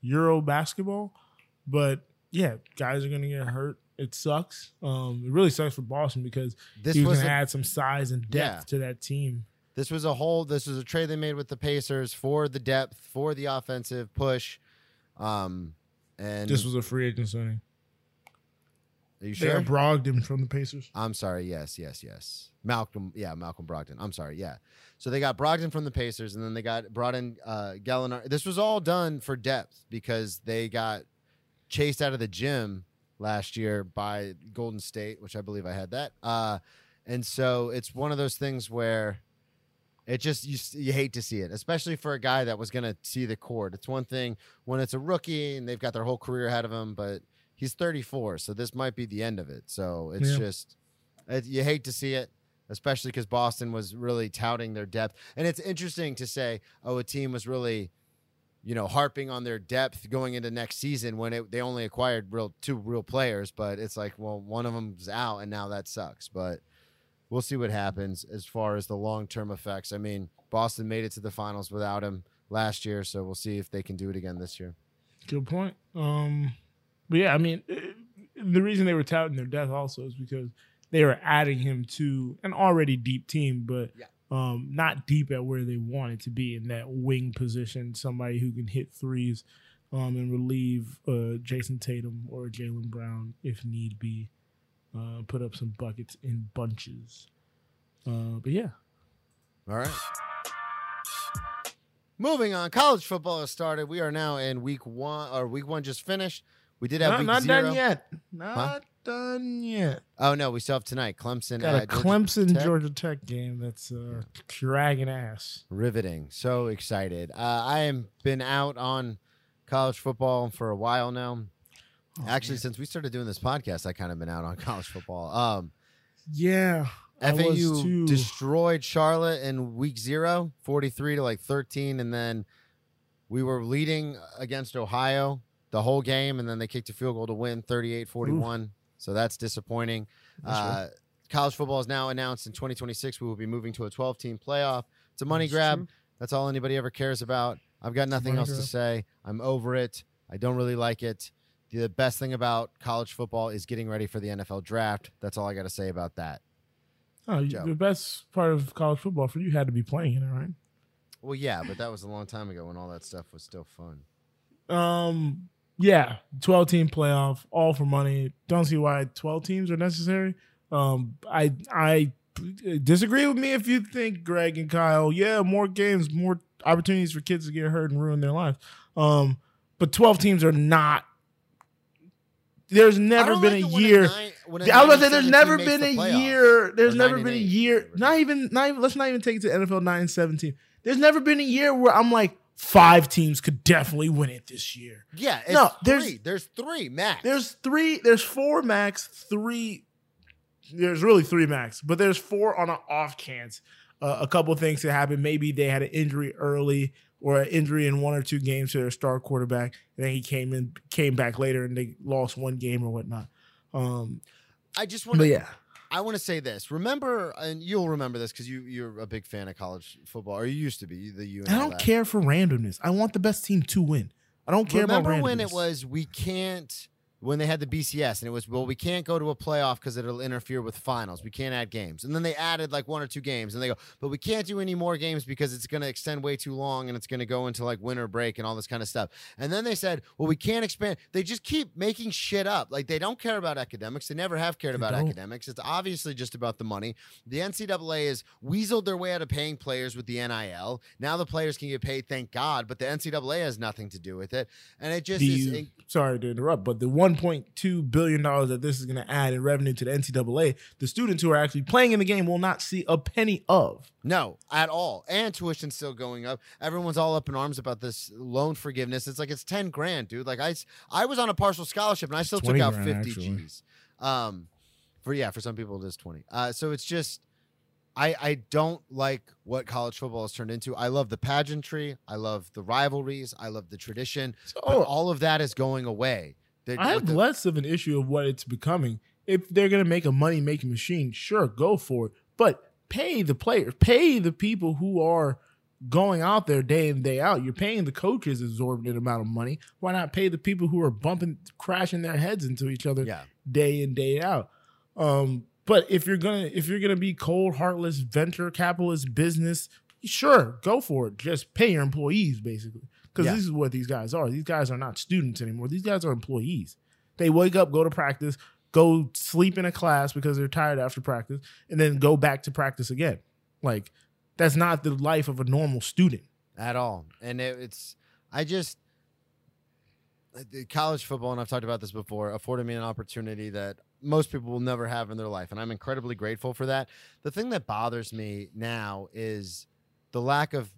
S2: Euro basketball. But yeah, guys are gonna get hurt. It sucks. Um. It really sucks for Boston because
S1: This
S2: he was
S1: was
S2: gonna
S1: a,
S2: add some size and depth
S1: Yeah.
S2: to that team.
S1: this was a whole. This was a trade they made with the Pacers for the depth, for the offensive push. Um, and
S2: This was a free agent signing.
S1: are you
S2: They
S1: sure?
S2: got Brogdon from the Pacers.
S1: I'm sorry. Yes, yes, yes. Malcolm. Yeah, Malcolm Brogdon. I'm sorry. Yeah. So they got Brogdon from the Pacers, and then they got brought in uh, Gallinari. This was all done for depth because they got chased out of the gym last year by Golden State, which I believe I had that. Uh, and so it's one of those things where it just you you hate to see it, especially for a guy that was going to see the court. It's one thing when it's a rookie and they've got their whole career ahead of them, but he's 34, so this might be the end of it. So it's
S2: Yeah.
S1: just it, you hate to see it, especially because Boston was really touting their depth, and it's interesting to say, oh, a team was really. You know, harping on their depth going into next season when it, they only acquired real two real players, but it's like, well, one of them's out, and now that sucks. But we'll see what happens as far as the long term effects. I mean, Boston made it to the finals without him last year, so we'll see if they can do it again this year.
S2: Good point. Um, but yeah, I mean, eh, the reason they were touting their death also is because they were adding him to an already deep team, but
S1: Yeah.
S2: Um, not deep at where they wanted to be in that wing position. Somebody who can hit threes um, and relieve uh, Jayson Tatum or Jaylen Brown if need be. Uh, put up some buckets in bunches. Uh, but yeah,
S1: All right. Moving on, college football has started. We are now in week one, or week one just finished. We did have
S2: not,
S1: week
S2: not
S1: zero.
S2: done yet. Not done yet.
S1: Oh no, we still have tonight. Clemson
S2: Got a
S1: at Georgia
S2: Clemson
S1: Tech.
S2: Georgia Tech game that's uh, dragging ass.
S1: Riveting. So excited. Uh, I am been out on college football for a while now.
S2: Oh,
S1: Actually,
S2: man.
S1: since we started doing this podcast, I kind of been out on college football. Um,
S2: yeah, I was
S1: FAU destroyed Charlotte in week zero, 43 to like 13. And then we were leading against Ohio the whole game. And then they kicked a field goal to win 38 41. So that's disappointing.
S2: That's
S1: Uh, college football is now announced in 2026. We will be moving to a 12 team playoff. It's a money
S2: That's
S1: grab.
S2: true.
S1: That's all anybody ever cares about. I've got nothing else to say. I'm over it. I don't really like it. The best thing about college football is getting ready for the NFL draft. That's all I got to say about that.
S2: Oh,
S1: Joe.
S2: the best part of college football for you had to be playing in it, right?
S1: Well, yeah, but that was a long time ago when all that stuff was still fun.
S2: Um, yeah, twelve team playoff, all for money. Don't see why twelve teams are necessary. Um, I I disagree with me if you think Greg and Kyle. Yeah, more games, more opportunities for kids to get hurt and ruin their lives. Um, but twelve teams are not. There's never been
S1: like
S2: a year.
S1: nine-
S2: I was to say there's never been a
S1: playoffs.
S2: year. There's never been a year. Not even not even let's not even take it to NFL nine seventeen. There's never been a year where I'm like five teams could definitely win it this year.
S1: Yeah, it's
S2: No,
S1: three.
S2: there's-
S1: There's three max.
S2: There's three, there's four max, three. There's really three max, but there's four on an off chance. Uh, a couple things that happened. Maybe they had an injury early or an injury in one or two games to their star quarterback, and then he came in, came back later, and they lost one game or whatnot. Um,
S1: I just want to.
S2: yeah,
S1: I want to say this. Remember, and you'll remember this because you you're a big fan of college football, or you used to be. The you. and
S2: I don't care for randomness. I want the best team to win. I don't care
S1: Remember
S2: about randomness.
S1: when it was we can't when they had the BCS and it was well we can't go to a playoff because it'll interfere with finals. We can't add games, and then they added like one or two games, and they go, but we can't do any more games because it's going to extend way too long and it's going to go into like winter break and all this kind of stuff. And then they said, well we can't expand. They just keep making shit up. Like they don't care about academics. They never have cared about academics. It's obviously just about the money. The NCAA has weaseled their way out of paying players with the NIL. Now the players can get paid, thank God, but the NCAA has nothing to do with it. And it just is.
S2: the, sorry to interrupt, but the 1.2 billion dollars that this is going to add in revenue to the NCAA, the students who are actually playing in the game will not see a penny of.
S1: No, at all. And tuition's still going up. Everyone's all up in arms about this loan forgiveness. It's like it's 10 grand, dude. Like I, I was on a partial scholarship and I still took out
S2: grand,
S1: 50
S2: actually.
S1: G's. Um for yeah, for some people it is 20. Uh so it's just I I don't like what college football has turned into. I love the pageantry, I love the rivalries, I love the tradition. but
S2: So
S1: all of that is going away. The-
S2: I have
S1: the-
S2: less of an issue of what it's becoming. If they're going to make a money making machine, sure, go for it. But pay the players, pay the people who are going out there day in day out. You're paying the coaches exorbitant amount of money. Why not pay the people who are bumping, crashing their heads into each other
S1: yeah.
S2: day in day out. Um, but if you're gonna if you're gonna be cold, heartless, venture capitalist business, sure, go for it. Just pay your employees basically, because
S1: Yeah.
S2: this is what these guys are. These guys are not students anymore. These guys are employees. They wake up, go to practice, go sleep in a class because they're tired after practice, and then go back to practice again. Like that's not the life of a normal student.
S1: at all. And it, it's, I just, college football, and I've talked about this before, afforded me an opportunity that most people will never have in their life. And I'm incredibly grateful for that. The thing that bothers me now is the lack of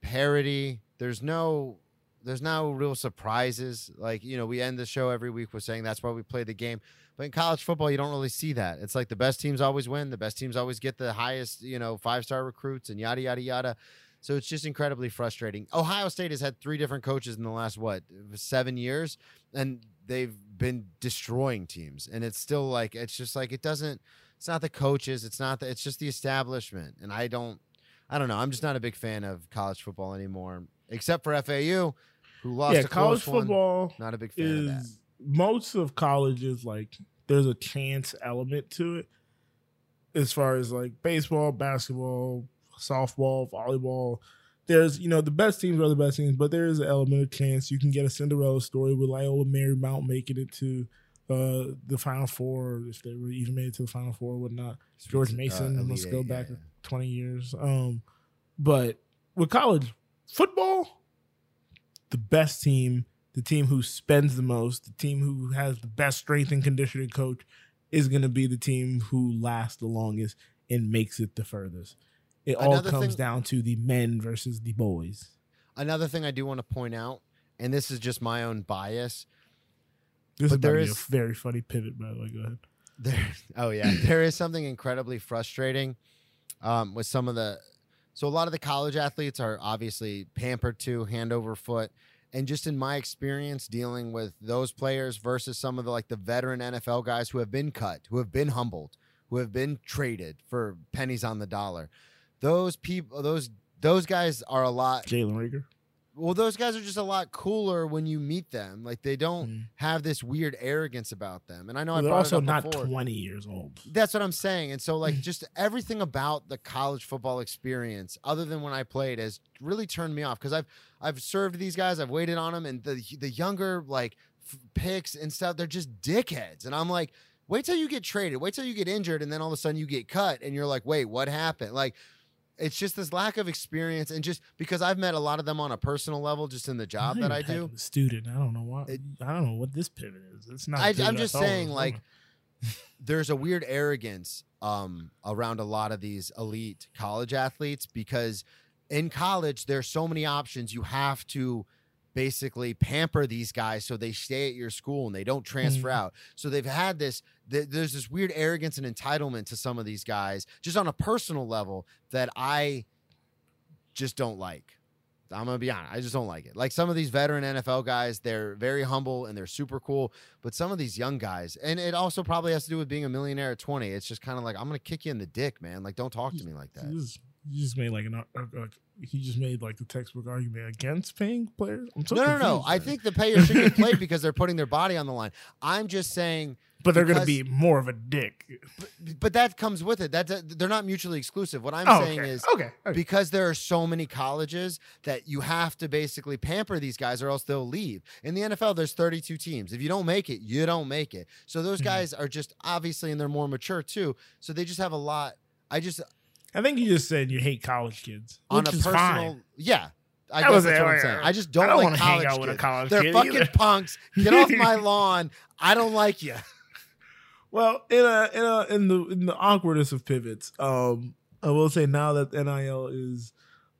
S1: parity. There's no, there's no real surprises. Like, you know, we end the show every week with saying that's why we play the game. But in college football, you don't really see that. It's like the best teams always win. The best teams always get the highest, you know, five star recruits and yada, yada, yada. So it's just incredibly frustrating. Ohio State has had three different coaches in the last what seven years, and they've been destroying teams. And it's still like it's just like it doesn't. It's not the coaches. It's not the. It's just the establishment. And I don't. I don't know. I'm just not a big fan of college football anymore, except for FAU, who lost.
S2: yeah,
S1: a
S2: college
S1: close one.
S2: football
S1: Not a big fan of that.
S2: is most of colleges like there's a chance element to it as far as like baseball, basketball, softball, volleyball. There's you know the best teams are the best teams, but there is an element of chance you can get a Cinderella story with Loyola Marymount making it to uh, the Final Four, if they were even made it to the Final Four or whatnot. George
S1: Uh,
S2: Mason
S1: Elite
S2: must go back
S1: yeah.
S2: 20 years. Um, but with college football, the best team, the team who spends the most, the team who has the best strength and conditioning coach is going to be the team who lasts the longest and makes it the furthest. It all
S1: Another
S2: comes
S1: thing-
S2: down to the men versus the boys.
S1: Another thing I do want to point out, and this is just my own bias.
S2: This
S1: But
S2: is
S1: there
S2: is- a very funny pivot, by the way. Go ahead.
S1: There, oh yeah, there is something incredibly frustrating um, with some of the. So a lot of the college athletes are obviously pampered to hand over foot, and just in my experience dealing with those players versus some of the like the veteran NFL guys who have been cut, who have been humbled, who have been traded for pennies on the dollar. Those people, those those guys are a lot
S2: Jalen Reagor.
S1: Well, those guys are just a lot cooler when you meet them. Like they don't
S2: Mm.
S1: have this weird arrogance about them. And I know
S2: Well,
S1: I
S2: they're also not
S1: before.
S2: 20 years old.
S1: That's what I'm saying. And so, like, just everything about the college football experience, other than when I played, has really turned me off because I've I've served these guys, I've waited on them, and the the younger like f- picks and stuff, they're just dickheads. And I'm like, wait till you get traded, wait till you get injured, and then all of a sudden you get cut, and you're like, wait, what happened? Like. It's just this lack of experience, and just because I've met a lot of them on a personal level, just in the job that I do,
S2: a student. I don't know why.
S1: It-
S2: I don't know what this pivot is. It's not.
S1: I, i'm just saying, like, there's a weird arrogance um, around a lot of these elite college athletes because in college there's so many options. You have to basically pamper these guys so they stay at your school and they don't transfer
S2: Mhm.
S1: out. So they've had this. Th- There's this weird arrogance and entitlement to some of these guys, just on a personal level, that I just don't like. I'm gonna be honest. I just don't like it. Like some of these veteran NFL guys, they're very humble and they're super cool. But some of these young guys, and it also probably has to do with being a millionaire at 20. It's just kind of like I'm gonna kick you in the dick, man. Like don't talk to me like that.
S2: You just, you just made like an. ar- ar- Like, he just made like the textbook argument against paying players. I'm so
S1: No, no, no.
S2: confused,
S1: I think the players should get played because they're putting their body on the line. I'm just saying,
S2: but they're going to be more of a dick.
S1: but that comes with it. That they're not mutually exclusive. What I'm
S2: Oh,
S1: saying
S2: okay.
S1: is,
S2: okay. okay.
S1: because there are so many colleges that you have to basically pamper these guys or else they'll leave. In the NFL, there's 32 teams. If you don't make it, you don't make it. So those
S2: Mhm.
S1: guys are just obviously and they're more mature too. So they just have a lot. I just
S2: I think you just said you hate college kids,
S1: on a personal,
S2: fine.
S1: yeah. I
S2: I
S1: guess that's what I'm saying. I just don't,
S2: I don't
S1: like
S2: wanna hang out with a
S1: kids.
S2: college
S1: They're fucking
S2: either.
S1: punks. Get off my lawn. I don't like you.
S2: Well, in a in a in the in the awkwardness of pivots, um, I will say now that NIL is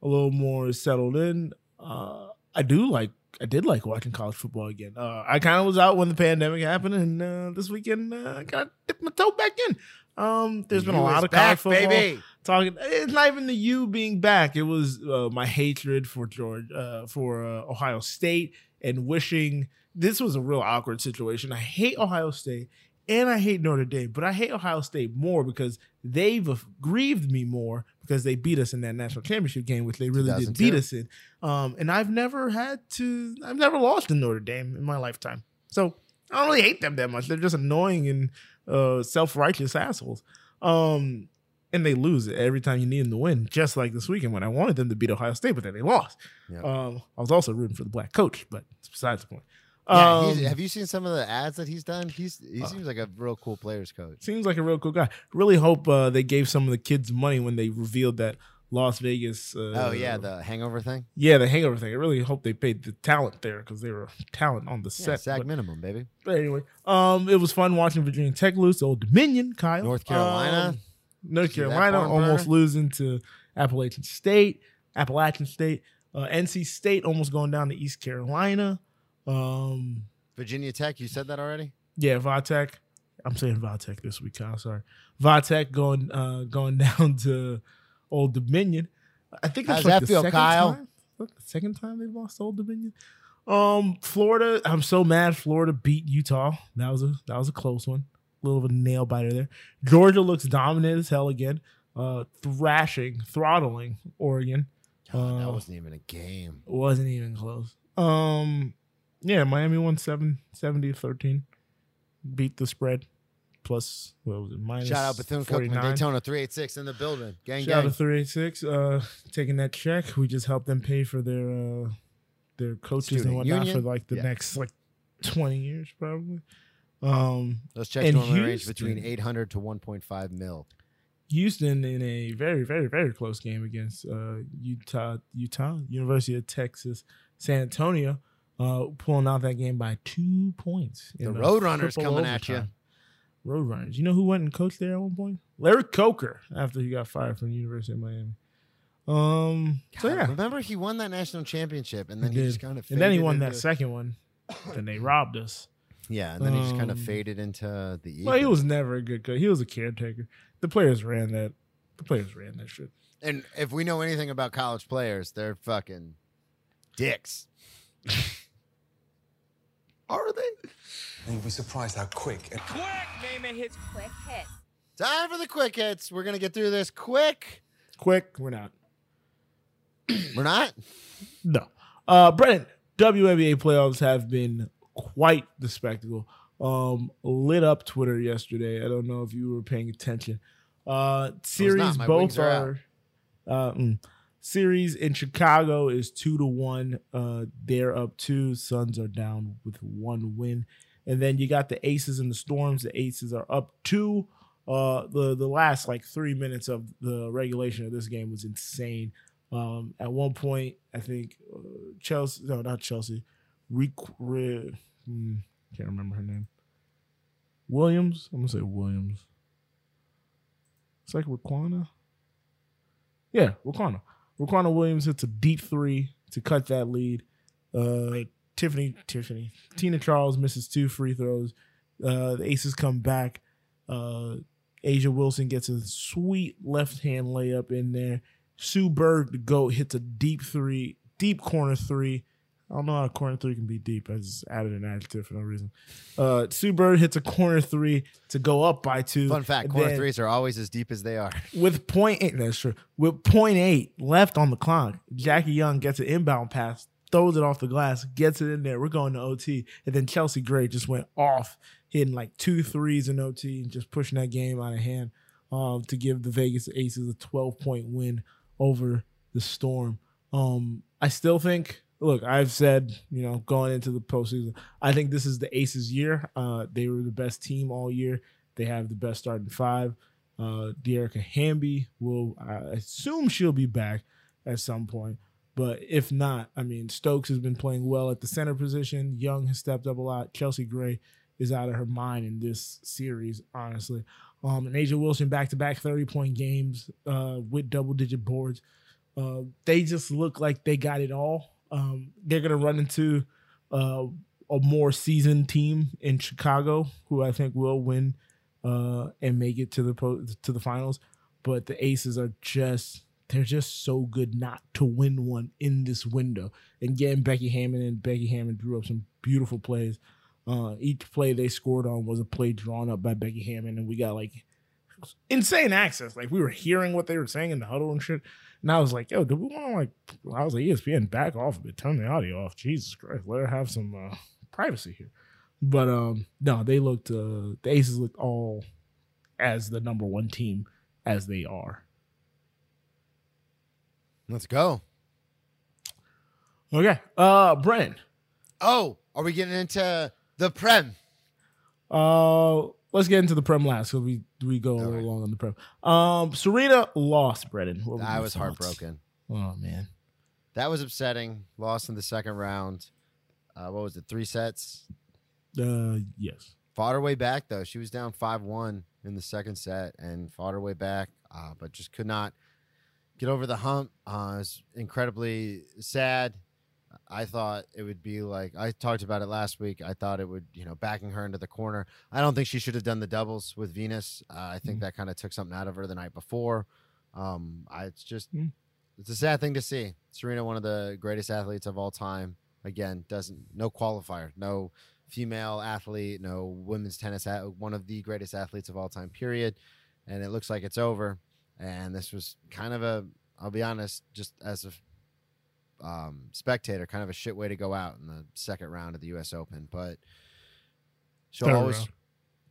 S2: a little more settled in, uh, I do like I did like watching college football again. Uh, I kind of was out when the pandemic happened, and uh, this weekend uh, I of dipped my toe back in. Um, there's been a lot of
S1: back,
S2: college football
S1: baby.
S2: talking. It's not even the U being back. It was uh, my hatred for George, uh, for uh, Ohio State, and wishing this was a real awkward situation. I hate Ohio State and I hate Notre Dame, but I hate Ohio State more because they've grieved me more because they beat us in that national championship game, which they really did
S1: 2002.
S2: beat us in. Um, and I've never had to. I've never lost to Notre Dame in my lifetime, so I don't really hate them that much. They're just annoying and uh, self righteous assholes. Um, and they lose it every time you need them to win, just like this weekend when I wanted them to beat Ohio State, but then they lost.
S1: Yeah.
S2: Um, I was also rooting for the black coach, but it's besides the point.
S1: Yeah,
S2: Um,
S1: have you seen some of the ads that he's done? He's he
S2: Uh,
S1: seems like a real cool players coach.
S2: seems like a real cool guy. Really hope uh, they gave some of the kids money when they revealed that Las Vegas. Uh,
S1: oh yeah, the hangover thing.
S2: yeah, the hangover thing. I really hope they paid the talent there because they were talent on the
S1: Yeah,
S2: set.
S1: sag
S2: but,
S1: minimum, baby.
S2: but anyway, um, it was fun watching Virginia Tech lose to Old Dominion. Kyle,
S1: North Carolina.
S2: Um, North Carolina almost
S1: burner?
S2: losing to Appalachian State. Appalachian State, uh, NC State almost going down to East Carolina. Um,
S1: Virginia Tech. You said that already.
S2: yeah, Vatek. I'm saying Vatek this week, Kyle. Sorry, Vatek going uh, going down to Old Dominion. I think that's
S1: How's
S2: like
S1: that
S2: the
S1: feel,
S2: second
S1: Kyle?
S2: Time, the second time they've lost to Old Dominion. Um, Florida. I'm so mad. Florida beat Utah. That was a that was a close one. A little of a nail biter there. Georgia looks dominant as hell again. Uh, thrashing, throttling Oregon.
S1: Oh, that
S2: Uh,
S1: wasn't even a game.
S2: Wasn't even close. Um, yeah, Miami won seven, 70 13. Beat the spread. Plus, what was it? Minus
S1: Shout out Bethune Cookman,
S2: 49.
S1: Daytona 386 in the building. Gang
S2: Shout out to 386. Uh, taking that check. We just helped them pay for their uh their coaches
S1: Student
S2: and whatnot
S1: union?
S2: for like the
S1: Yeah.
S2: next like 20 years probably. Um,
S1: Those checks normally range between 800 to 1.5 mil.
S2: Houston in a very, very, very close game against uh, Utah, Utah, University of Texas, San Antonio, uh, pulling out that game by two points.
S1: The Roadrunners coming at
S2: overtime. Roadrunners. You know who went and coached there at one point? Larry Coker after he got fired from the University of Miami. Um. So yeah,
S1: Remember, he won that national championship, and then
S2: He
S1: he, just kind of
S2: and then he won that second one. then they robbed us.
S1: Yeah, and then he just kind of
S2: Um,
S1: faded into the.
S2: Well, he was never a good coach. He was a caretaker. The players ran that. The players ran that shit.
S1: And if we know anything about college players, they're fucking dicks.
S2: Are they?
S5: And you'll be surprised how quick and
S3: Quick! Name hits.
S6: Quick hits.
S1: Time for the quick hits. We're gonna get through this quick.
S2: Quick, we're not.
S1: We're not.
S2: No. Uh, Brennan, WNBA playoffs have been quite the spectacle. Um, lit up Twitter yesterday. I don't know if you were paying attention. Uh, series both
S1: are
S2: are. Uh, mm. Series in Chicago is two to one. Uh, they're up two. Suns are down with one win, and then you got the Aces and the Storms. The Aces are up two. Uh, the the last like three minutes of the regulation of this game was insane. Um, at one point, I think uh, Chelsea, no, not Chelsea, Re, Re, hmm, can't remember her name. Williams, I'm gonna say Williams. It's like Riquna. Yeah, Riquna. Riquna Williams hits a deep three to cut that lead. Uh, Tiffany, Tiffany, Tina Charles misses two free throws. Uh, the Aces come back. Uh, A'ja Wilson gets a sweet left hand layup in there. Sue Bird, the GOAT, hits a deep three, deep corner three. I don't know how a corner three can be deep. I just added an adjective for no reason. Uh, Sue Bird hits a corner three to go up by two.
S1: Fun fact: corner
S2: then
S1: threes are always as deep as they are.
S2: With point eight, that's true. With point eight left on the clock, Jackie Young gets an inbound pass, throws it off the glass, gets it in there. We're going to OT, and then Chelsea Gray just went off, hitting like two threes in OT, and just pushing that game out of hand um, to give the Vegas Aces a 12 point win over the Storm. Um, I still think. Look, I've said, you know, going into the postseason, I think this is the Aces' year. Uh, they were the best team all year. They have the best starting five. Uh, Dearica Hamby will, I assume she'll be back at some point. But if not, I mean, Stokes has been playing well at the center position. Young has stepped up a lot. Chelsea Gray is out of her mind in this series, honestly. Um, and A'ja Wilson back to back 30 point games uh, with double digit boards. Uh, they just look like they got it all. Um, they're going to run into uh, a more seasoned team in Chicago, who I think will win uh, and make it to the po- to the finals. But the Aces are just they're just so good not to win one in this window. And getting Becky Hammon and Becky Hammon drew up some beautiful plays. Uh, each play they scored on was a play drawn up by Becky Hammon, and we got like insane access. Like we were hearing what they were saying in the huddle and shit. And I was like, yo, do we want to like? I was like, ESPN, back off a bit, turn the audio off. Jesus Christ, let her have some uh, privacy here. But um, no, they looked. Uh, the Aces looked all as the number one team as they are.
S1: Let's go.
S2: Okay, uh, Brennan.
S1: Oh, are we getting into the Prem?
S2: Uh, let's get into the prem last because we we go a little
S1: right.
S2: long on the prem. Um, Serena lost, Brennan.
S1: I was
S2: thoughts?
S1: heartbroken.
S2: Oh man,
S1: That was upsetting. Lost in the second round. Uh, what was it? Three sets.
S2: uh, yes.
S1: Fought her way back though. She was down five one in the second set and fought her way back, uh, but just could not get over the hump. Uh, it was incredibly sad. I thought it would be like I talked about it last week. I thought it would, you know, backing her into the corner. I don't think she should have done the doubles with Venus. Uh, I think
S2: Mm.
S1: that kind of took something out of her the night before. Um, I, it's just,
S2: Mm.
S1: it's a sad thing to see. Serena, one of the greatest athletes of all time, again, doesn't no qualifier, no female athlete, no women's tennis, one of the greatest athletes of all time, period. And it looks like it's over. And this was kind of a, I'll be honest, just as a um, spectator, kind of a shit way to go out in the second round of the U.S. Open. But she'll
S2: Third
S1: always
S2: round.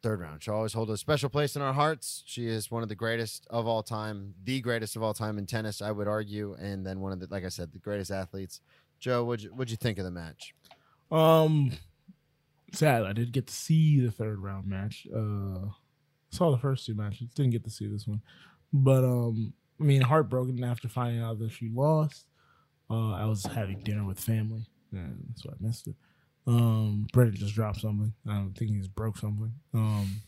S1: third round. She'll always hold a special place in our hearts. She is one of the greatest of all time, the greatest of all time in tennis, I would argue, and then one of the, like I said, the greatest athletes. Joe, what'd you, what'd you think of the match?
S2: Um, sad. I did get to see the third round match. Uh, saw the first two matches. Didn't get to see this one, but um, I mean, heartbroken after finding out that she lost. Uh, I was having dinner with family, and so I missed it. Um, Brendan just dropped something. I don't think he's broke something. Um,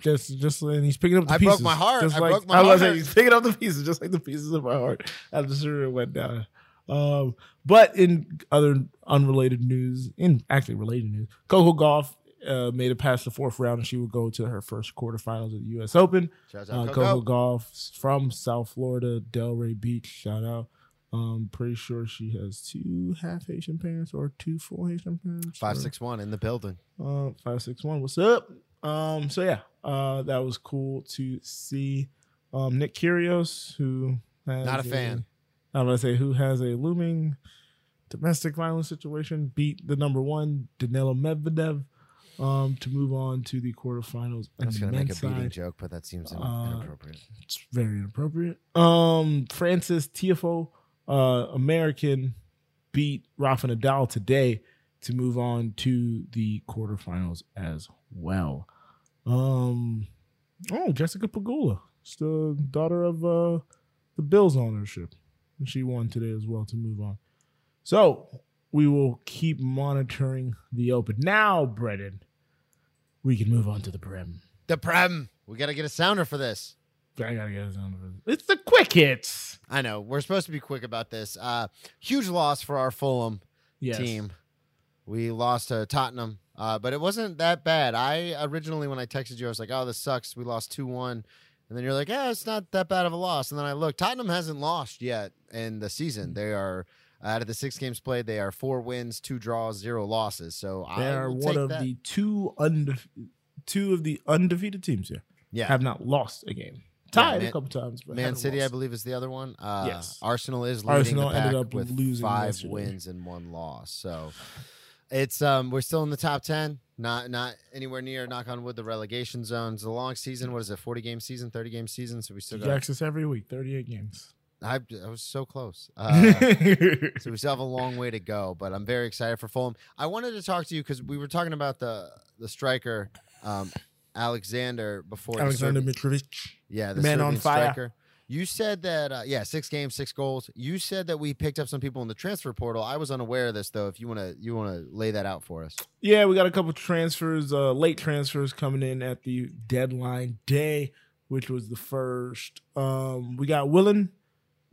S2: just, just, and he's picking up the pieces.
S1: I broke my heart.
S2: Just
S1: I
S2: like,
S1: broke my
S2: I was
S1: heart.
S2: saying, he's picking up the pieces, just like the pieces of my heart after Serena went down. Um, but in other unrelated news, in actually related news, Coco Gauff uh, made it past the fourth round, and she would go to her first quarterfinals of the U.S. Open.
S1: Shout
S2: Uh,
S1: out
S2: Coco
S1: Coco.
S2: Gauff from South Florida, Delray Beach. Shout out. Um, pretty sure she has two half Haitian parents or two full Haitian parents.
S1: Five
S2: or-
S1: six one in the building.
S2: uh, five six one. What's up? Um, so yeah, uh, that was cool to see. Um, Nick Kyrgios, who has
S1: Not a fan.
S2: I'm gonna say who has a looming domestic violence situation, beat the number one Danilo Medvedev um, to move on to the quarterfinals.
S1: I was gonna make a beating
S2: side.
S1: joke, but that seems
S2: Uh,
S1: inappropriate.
S2: It's very inappropriate. Um, Frances Tiafoe, uh, American, beat Rafa Nadal today to move on to the quarterfinals as well. Um, oh, Jessica Pegula, the daughter of uh, the Bills ownership, she won today as well to move on. So we will keep monitoring the Open now, Brennan. We can move on to the Prem.
S1: The Prem. We got to get a sounder for this.
S2: I gotta get it on. It's the quick hits.
S1: I know we're supposed to be quick about this. Uh, huge loss for our Fulham
S2: Yes.
S1: team. We lost to Tottenham, uh, but it wasn't that bad. I originally, when I texted you, I was like, "Oh, this sucks. We lost two one," and then you're like, "Yeah, it's not that bad of a loss." And then I look, Tottenham hasn't lost yet in the season. They are out of the six games played. They are four wins, two draws, zero losses. So
S2: They
S1: I
S2: are one of
S1: that.
S2: the two undefe- two of the undefeated teams here.
S1: yeah.
S2: Have not lost a game. Tied
S1: Man-
S2: a couple times, but
S1: Man City, I believe, is the other one. Uh,
S2: Yes.
S1: Arsenal is leading
S2: Arsenal
S1: the
S2: ended
S1: pack
S2: up
S1: with
S2: losing
S1: five
S2: yesterday.
S1: wins and one loss. So it's um we're still in the top ten, not not anywhere near knock on wood the relegation zone. It's a long season. What is it? Forty game season, thirty game season. So we still got.
S2: Us every week, thirty-eight games.
S1: I, I was so close. Uh, so we still have a long way to go, but I'm very excited for Fulham. I wanted to talk to you because we were talking about the the striker um, Alexander before. the
S2: Alexander
S1: Serb-
S2: Mitrovic.
S1: yeah, the
S2: Man on fire.
S1: striker. You said that, uh, yeah, six games, six goals. You said that we picked up some people in the transfer portal. I was unaware of this, though. If you want to, you want to lay that out for us.
S2: Yeah, we got a couple transfers, uh, late transfers coming in at the deadline day, which was the first. Um, we got Willen,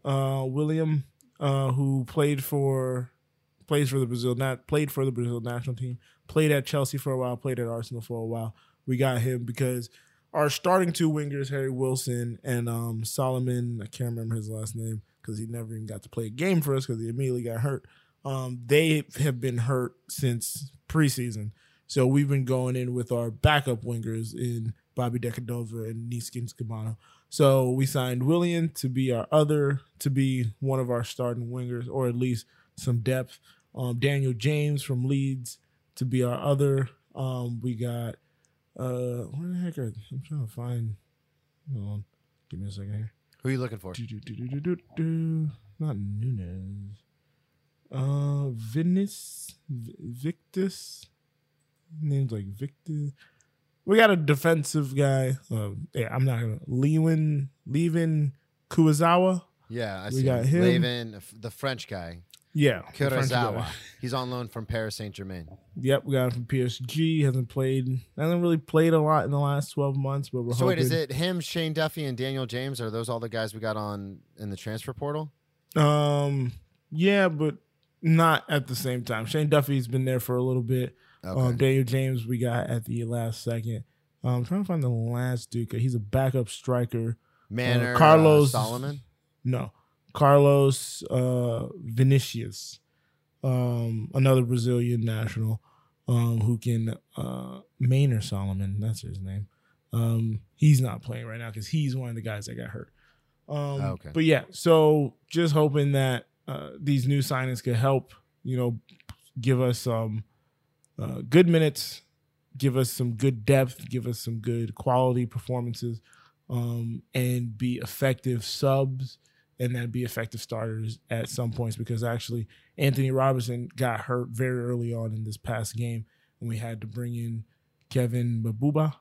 S2: uh, William, uh, who played for plays for the Brazil not played for the Brazil national team, played at Chelsea for a while, played at Arsenal for a while. We got him because our starting two wingers, Harry Wilson and um, Solomon, I can't remember his last name because he never even got to play a game for us because he immediately got hurt. Um, they have been hurt since preseason. So we've been going in with our backup wingers in Bobby Decordova and Neeskens Kebano. So we signed William to be our other, to be one of our starting wingers, or at least some depth. Um, Daniel James from Leeds to be our other. Um, we got uh, where the heck are I'm trying to find? Hold on, give me a second here.
S1: Who are you looking for?
S2: Do, do, do, do, do, do. Not Nunez. Uh, Vinis, V- Victus. Names like Victor. We got a defensive guy. Uh, yeah, I'm not gonna. Lewin, Layvin Kurzawa.
S1: Yeah, I
S2: We
S1: see.
S2: got him.
S1: Levin, the French guy,
S2: Yeah, Kurzawa.
S1: He's on loan from Paris Saint Germain.
S2: Yep, we got him from PSG. Hasn't played. Hasn't really played a lot in the last 12 months, but we're
S1: So wait, is it him, Shane Duffy, and Daniel James? Are those all the guys we got on in the transfer portal?
S2: Um, yeah, but not at the same time. Shane Duffy's been there for a little bit.
S1: Okay.
S2: Um, Daniel James we got at the last second. Um, I'm trying to find the last dude. He's a backup striker.
S1: Manor,
S2: uh, Carlos-
S1: uh, Solomon.
S2: No, Carlos uh, Vinicius, um, another Brazilian national, um, who can uh, Maynard Solomon. That's his name. Um, he's not playing right now because he's one of the guys that got hurt. Um,
S1: Okay.
S2: But yeah, so just hoping that uh, these new signings could help. You know, give us some uh, good minutes, give us some good depth, give us some good quality performances, um, and be effective subs and then be effective starters at some points because actually Anthony Robinson got hurt very early on in this past game and we had to bring in Kevin Mbabu.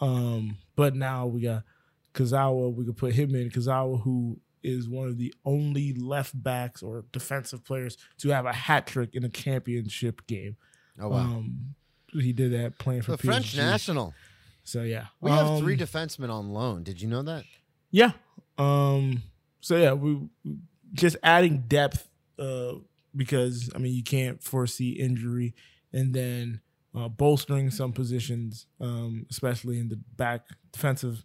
S2: Um, but now we got Kurzawa, we could put him in. Kurzawa, who is one of the only left backs or defensive players to have a hat trick in a championship game.
S1: Oh wow,
S2: Um, he did that playing for
S1: the French national.
S2: So yeah,
S1: We have three
S2: Um,
S1: defensemen on loan. Did you know that?
S2: yeah. Um. So yeah, we just adding depth. Uh, because I mean you can't foresee injury, and then uh, bolstering some positions, um, especially in the back defensive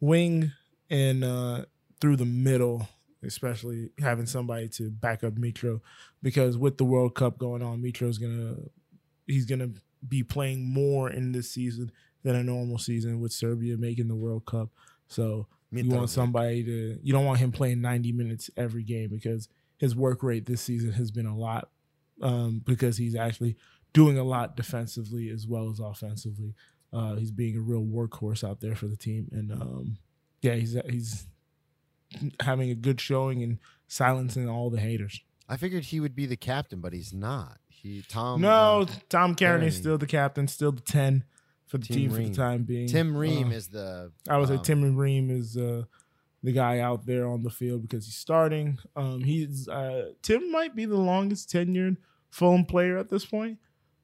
S2: wing and uh, through the middle, especially having somebody to back up Mitro, because with the World Cup going on, Mitro's gonna he's gonna be playing more in this season than a normal season with Serbia making the World Cup. So you want somebody to you don't want him playing 90 minutes every game because his work rate this season has been a lot um, because he's actually doing a lot defensively as well as offensively. Uh, he's being a real workhorse out there for the team, and um, yeah, he's he's having a good showing and silencing all the haters.
S1: I figured he would be the captain, but he's not. He Tom.
S2: no,
S1: uh,
S2: Tom Cairney is still the captain, still the ten for the
S1: Tim
S2: team for the time being.
S1: Tim Ream
S2: Uh,
S1: is the.
S2: I would say
S1: um,
S2: Tim Ream is uh, the guy out there on the field because he's starting. Um, he's uh, Tim might be the longest tenured Fulham player at this point.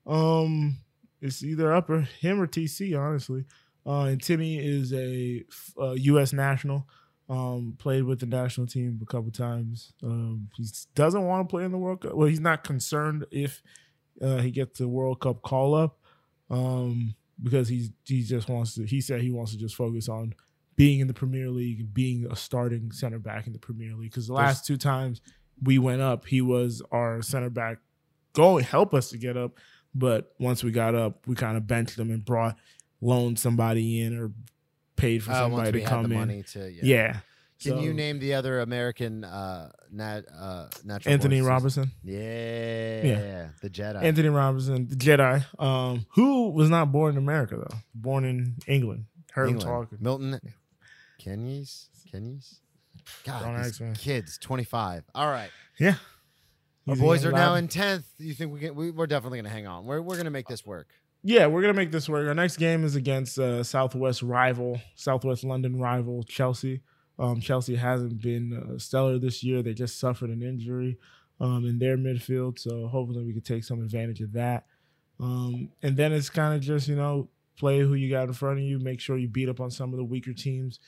S2: Um, it's either up or him or TC, honestly. Uh, and Timmy is a, uh, U.S. national. Um, played with the national team a couple times. Um, he doesn't want to play in the World Cup. Well, he's not concerned if uh, he gets the World Cup call up. Um, because he's he just wants to. He said he wants to just focus on being in the Premier League, being a starting center back in the Premier League. Because the last two times we went up, he was our center back. Go help us to get up, but once we got up, we kind of benched him and brought loaned somebody in or paid for
S1: uh,
S2: somebody
S1: we
S2: to come in.
S1: to. Yeah.
S2: Yeah.
S1: Can
S2: So,
S1: you name the other American uh, nat, uh, natural
S2: Anthony
S1: born
S2: Robinson?
S1: Yeah, yeah, the Jedi.
S2: Anthony Robinson, the Jedi, um, who was not born in America though, born in England. Heard
S1: England.
S2: him talking.
S1: Milton Keynes. Keynes. God,
S2: Don't
S1: these
S2: ask
S1: kids, twenty five. All right,
S2: Yeah,
S1: our boys are now in tenth. You think we can? We, we're definitely going to hang on. We're we're going to make this work.
S2: Yeah, we're gonna make this work. Our next game is against uh, Southwest rival, Southwest London rival Chelsea. Um, Chelsea hasn't been uh, stellar this year. They just suffered an injury um, in their midfield, so hopefully we can take some advantage of that. Um, and then it's kind of just you know play who you got in front of you. Make sure you beat up on some of the weaker teams.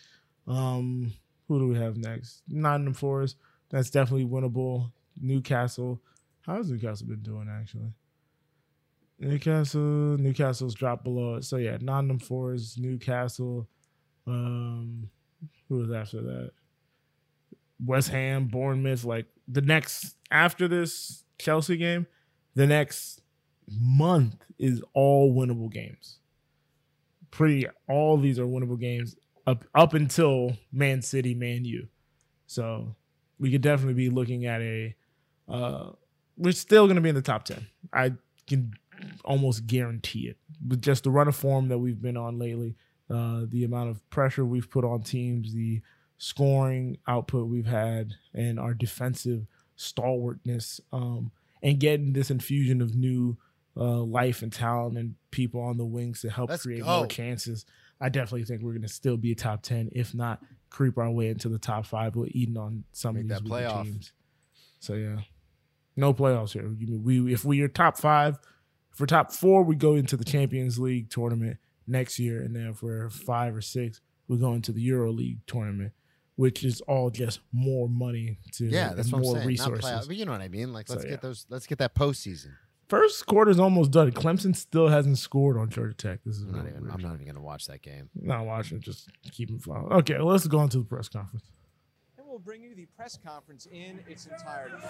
S2: Um, who do we have next? Nottingham Forest. That's definitely winnable. Newcastle. How has Newcastle been doing actually? Newcastle, Newcastle's dropped below it. So yeah, Nottingham Forest, Newcastle. Um, who was after that? West Ham, Bournemouth. Like the next after this Chelsea game, the next month is all winnable games. Pretty all these are winnable games up up until Man City, Man U. So we could definitely be looking at a. Uh, we're still to be in the top ten. I can almost guarantee it. With just the run of form that we've been on lately, uh, the amount of pressure we've put on teams, the scoring output we've had, and our defensive stalwartness, um, and getting this infusion of new uh, life and talent and people on the wings to help
S1: Let's
S2: create
S1: go.
S2: more chances. I definitely think we're going to still be a top ten, if not creep our way into the top five. We're eating on some
S1: Make
S2: of these
S1: playoff.
S2: teams. So yeah, no playoffs here. We if we are top five, if we're top four, we go into the Champions League tournament next year, and then if we're five or six, we go into the Euro League tournament, which is all just more money to
S1: Yeah, that's
S2: and
S1: what I'm
S2: more.
S1: Not
S2: resources.
S1: playoff, but you know what I mean. Like, let's
S2: So,
S1: get
S2: yeah.
S1: those. Let's get that postseason.
S2: First quarter's almost done. Clemson still hasn't scored on Georgia Tech. This is
S1: I'm not even.
S2: weird.
S1: I'm not even going to watch that game.
S2: not watching. Just keep it flowing. Okay, well, let's go on to the press conference.
S6: And we'll bring you the press conference in its entirety.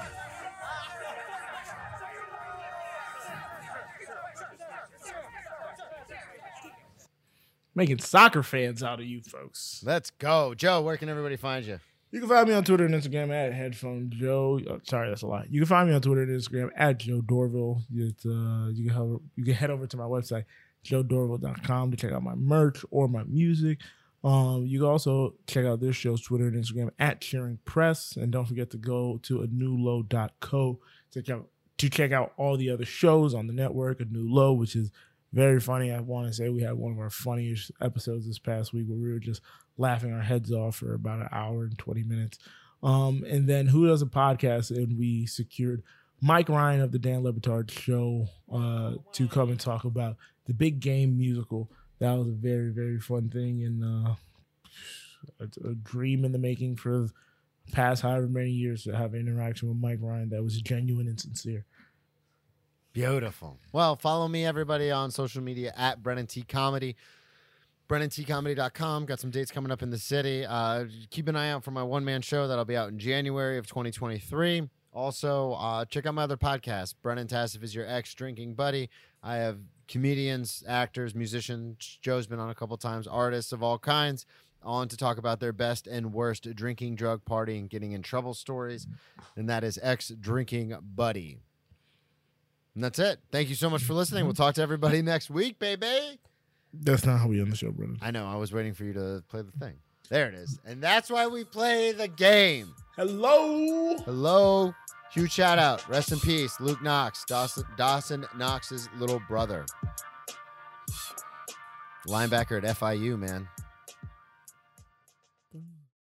S2: Making soccer fans out of you folks.
S1: Let's go, Joe. Where can everybody find you?
S2: You can find me on Twitter and Instagram at Headphone Joe. Oh, sorry, that's a lot. You can find me on Twitter and Instagram at Joe Dorville. It's, uh, you, can head, you can head over to my website, joedorville.com, to check out my merch or my music. Um, you can also check out this show's Twitter and Instagram at Sharing Press. And don't forget to go to a newlow.co to check out, to check out all the other shows on the network, A New Low, which is very funny. I want to say we had one of our funniest episodes this past week where we were just laughing our heads off for about an hour and 20 minutes. Um, and then Who Does a Podcast? And we secured Mike Ryan of the Dan Le Batard Show uh, to come and talk about the big game musical. That was a very, very fun thing and uh, a, a dream in the making for the past however many years to have an interaction with Mike Ryan that was genuine and sincere.
S1: Beautiful. Well, follow me, everybody, on social media at Brennan T Comedy. BrennanTComedy.com. Got some dates coming up in the city. Uh, keep an eye out for my one man show that'll be out in January of 2023. Also, uh, check out my other podcast, Brennan Tassif is your ex drinking buddy. I have comedians, actors, musicians. Joe's been on a couple times, artists of all kinds, on to talk about their best and worst drinking, drug, party, and getting in trouble stories. And that is ex drinking buddy. And that's it. Thank you so much for listening. We'll mm-hmm. talk to everybody next week, baby.
S2: That's not how we end the show, Brennan.
S1: I know. I was waiting for you to play the thing. There it is. And that's why we play the game.
S2: Hello.
S1: Hello. Huge shout out. Rest in peace. Luke Knox, Dawson, Dawson Knox's little brother. Linebacker at FIU, man.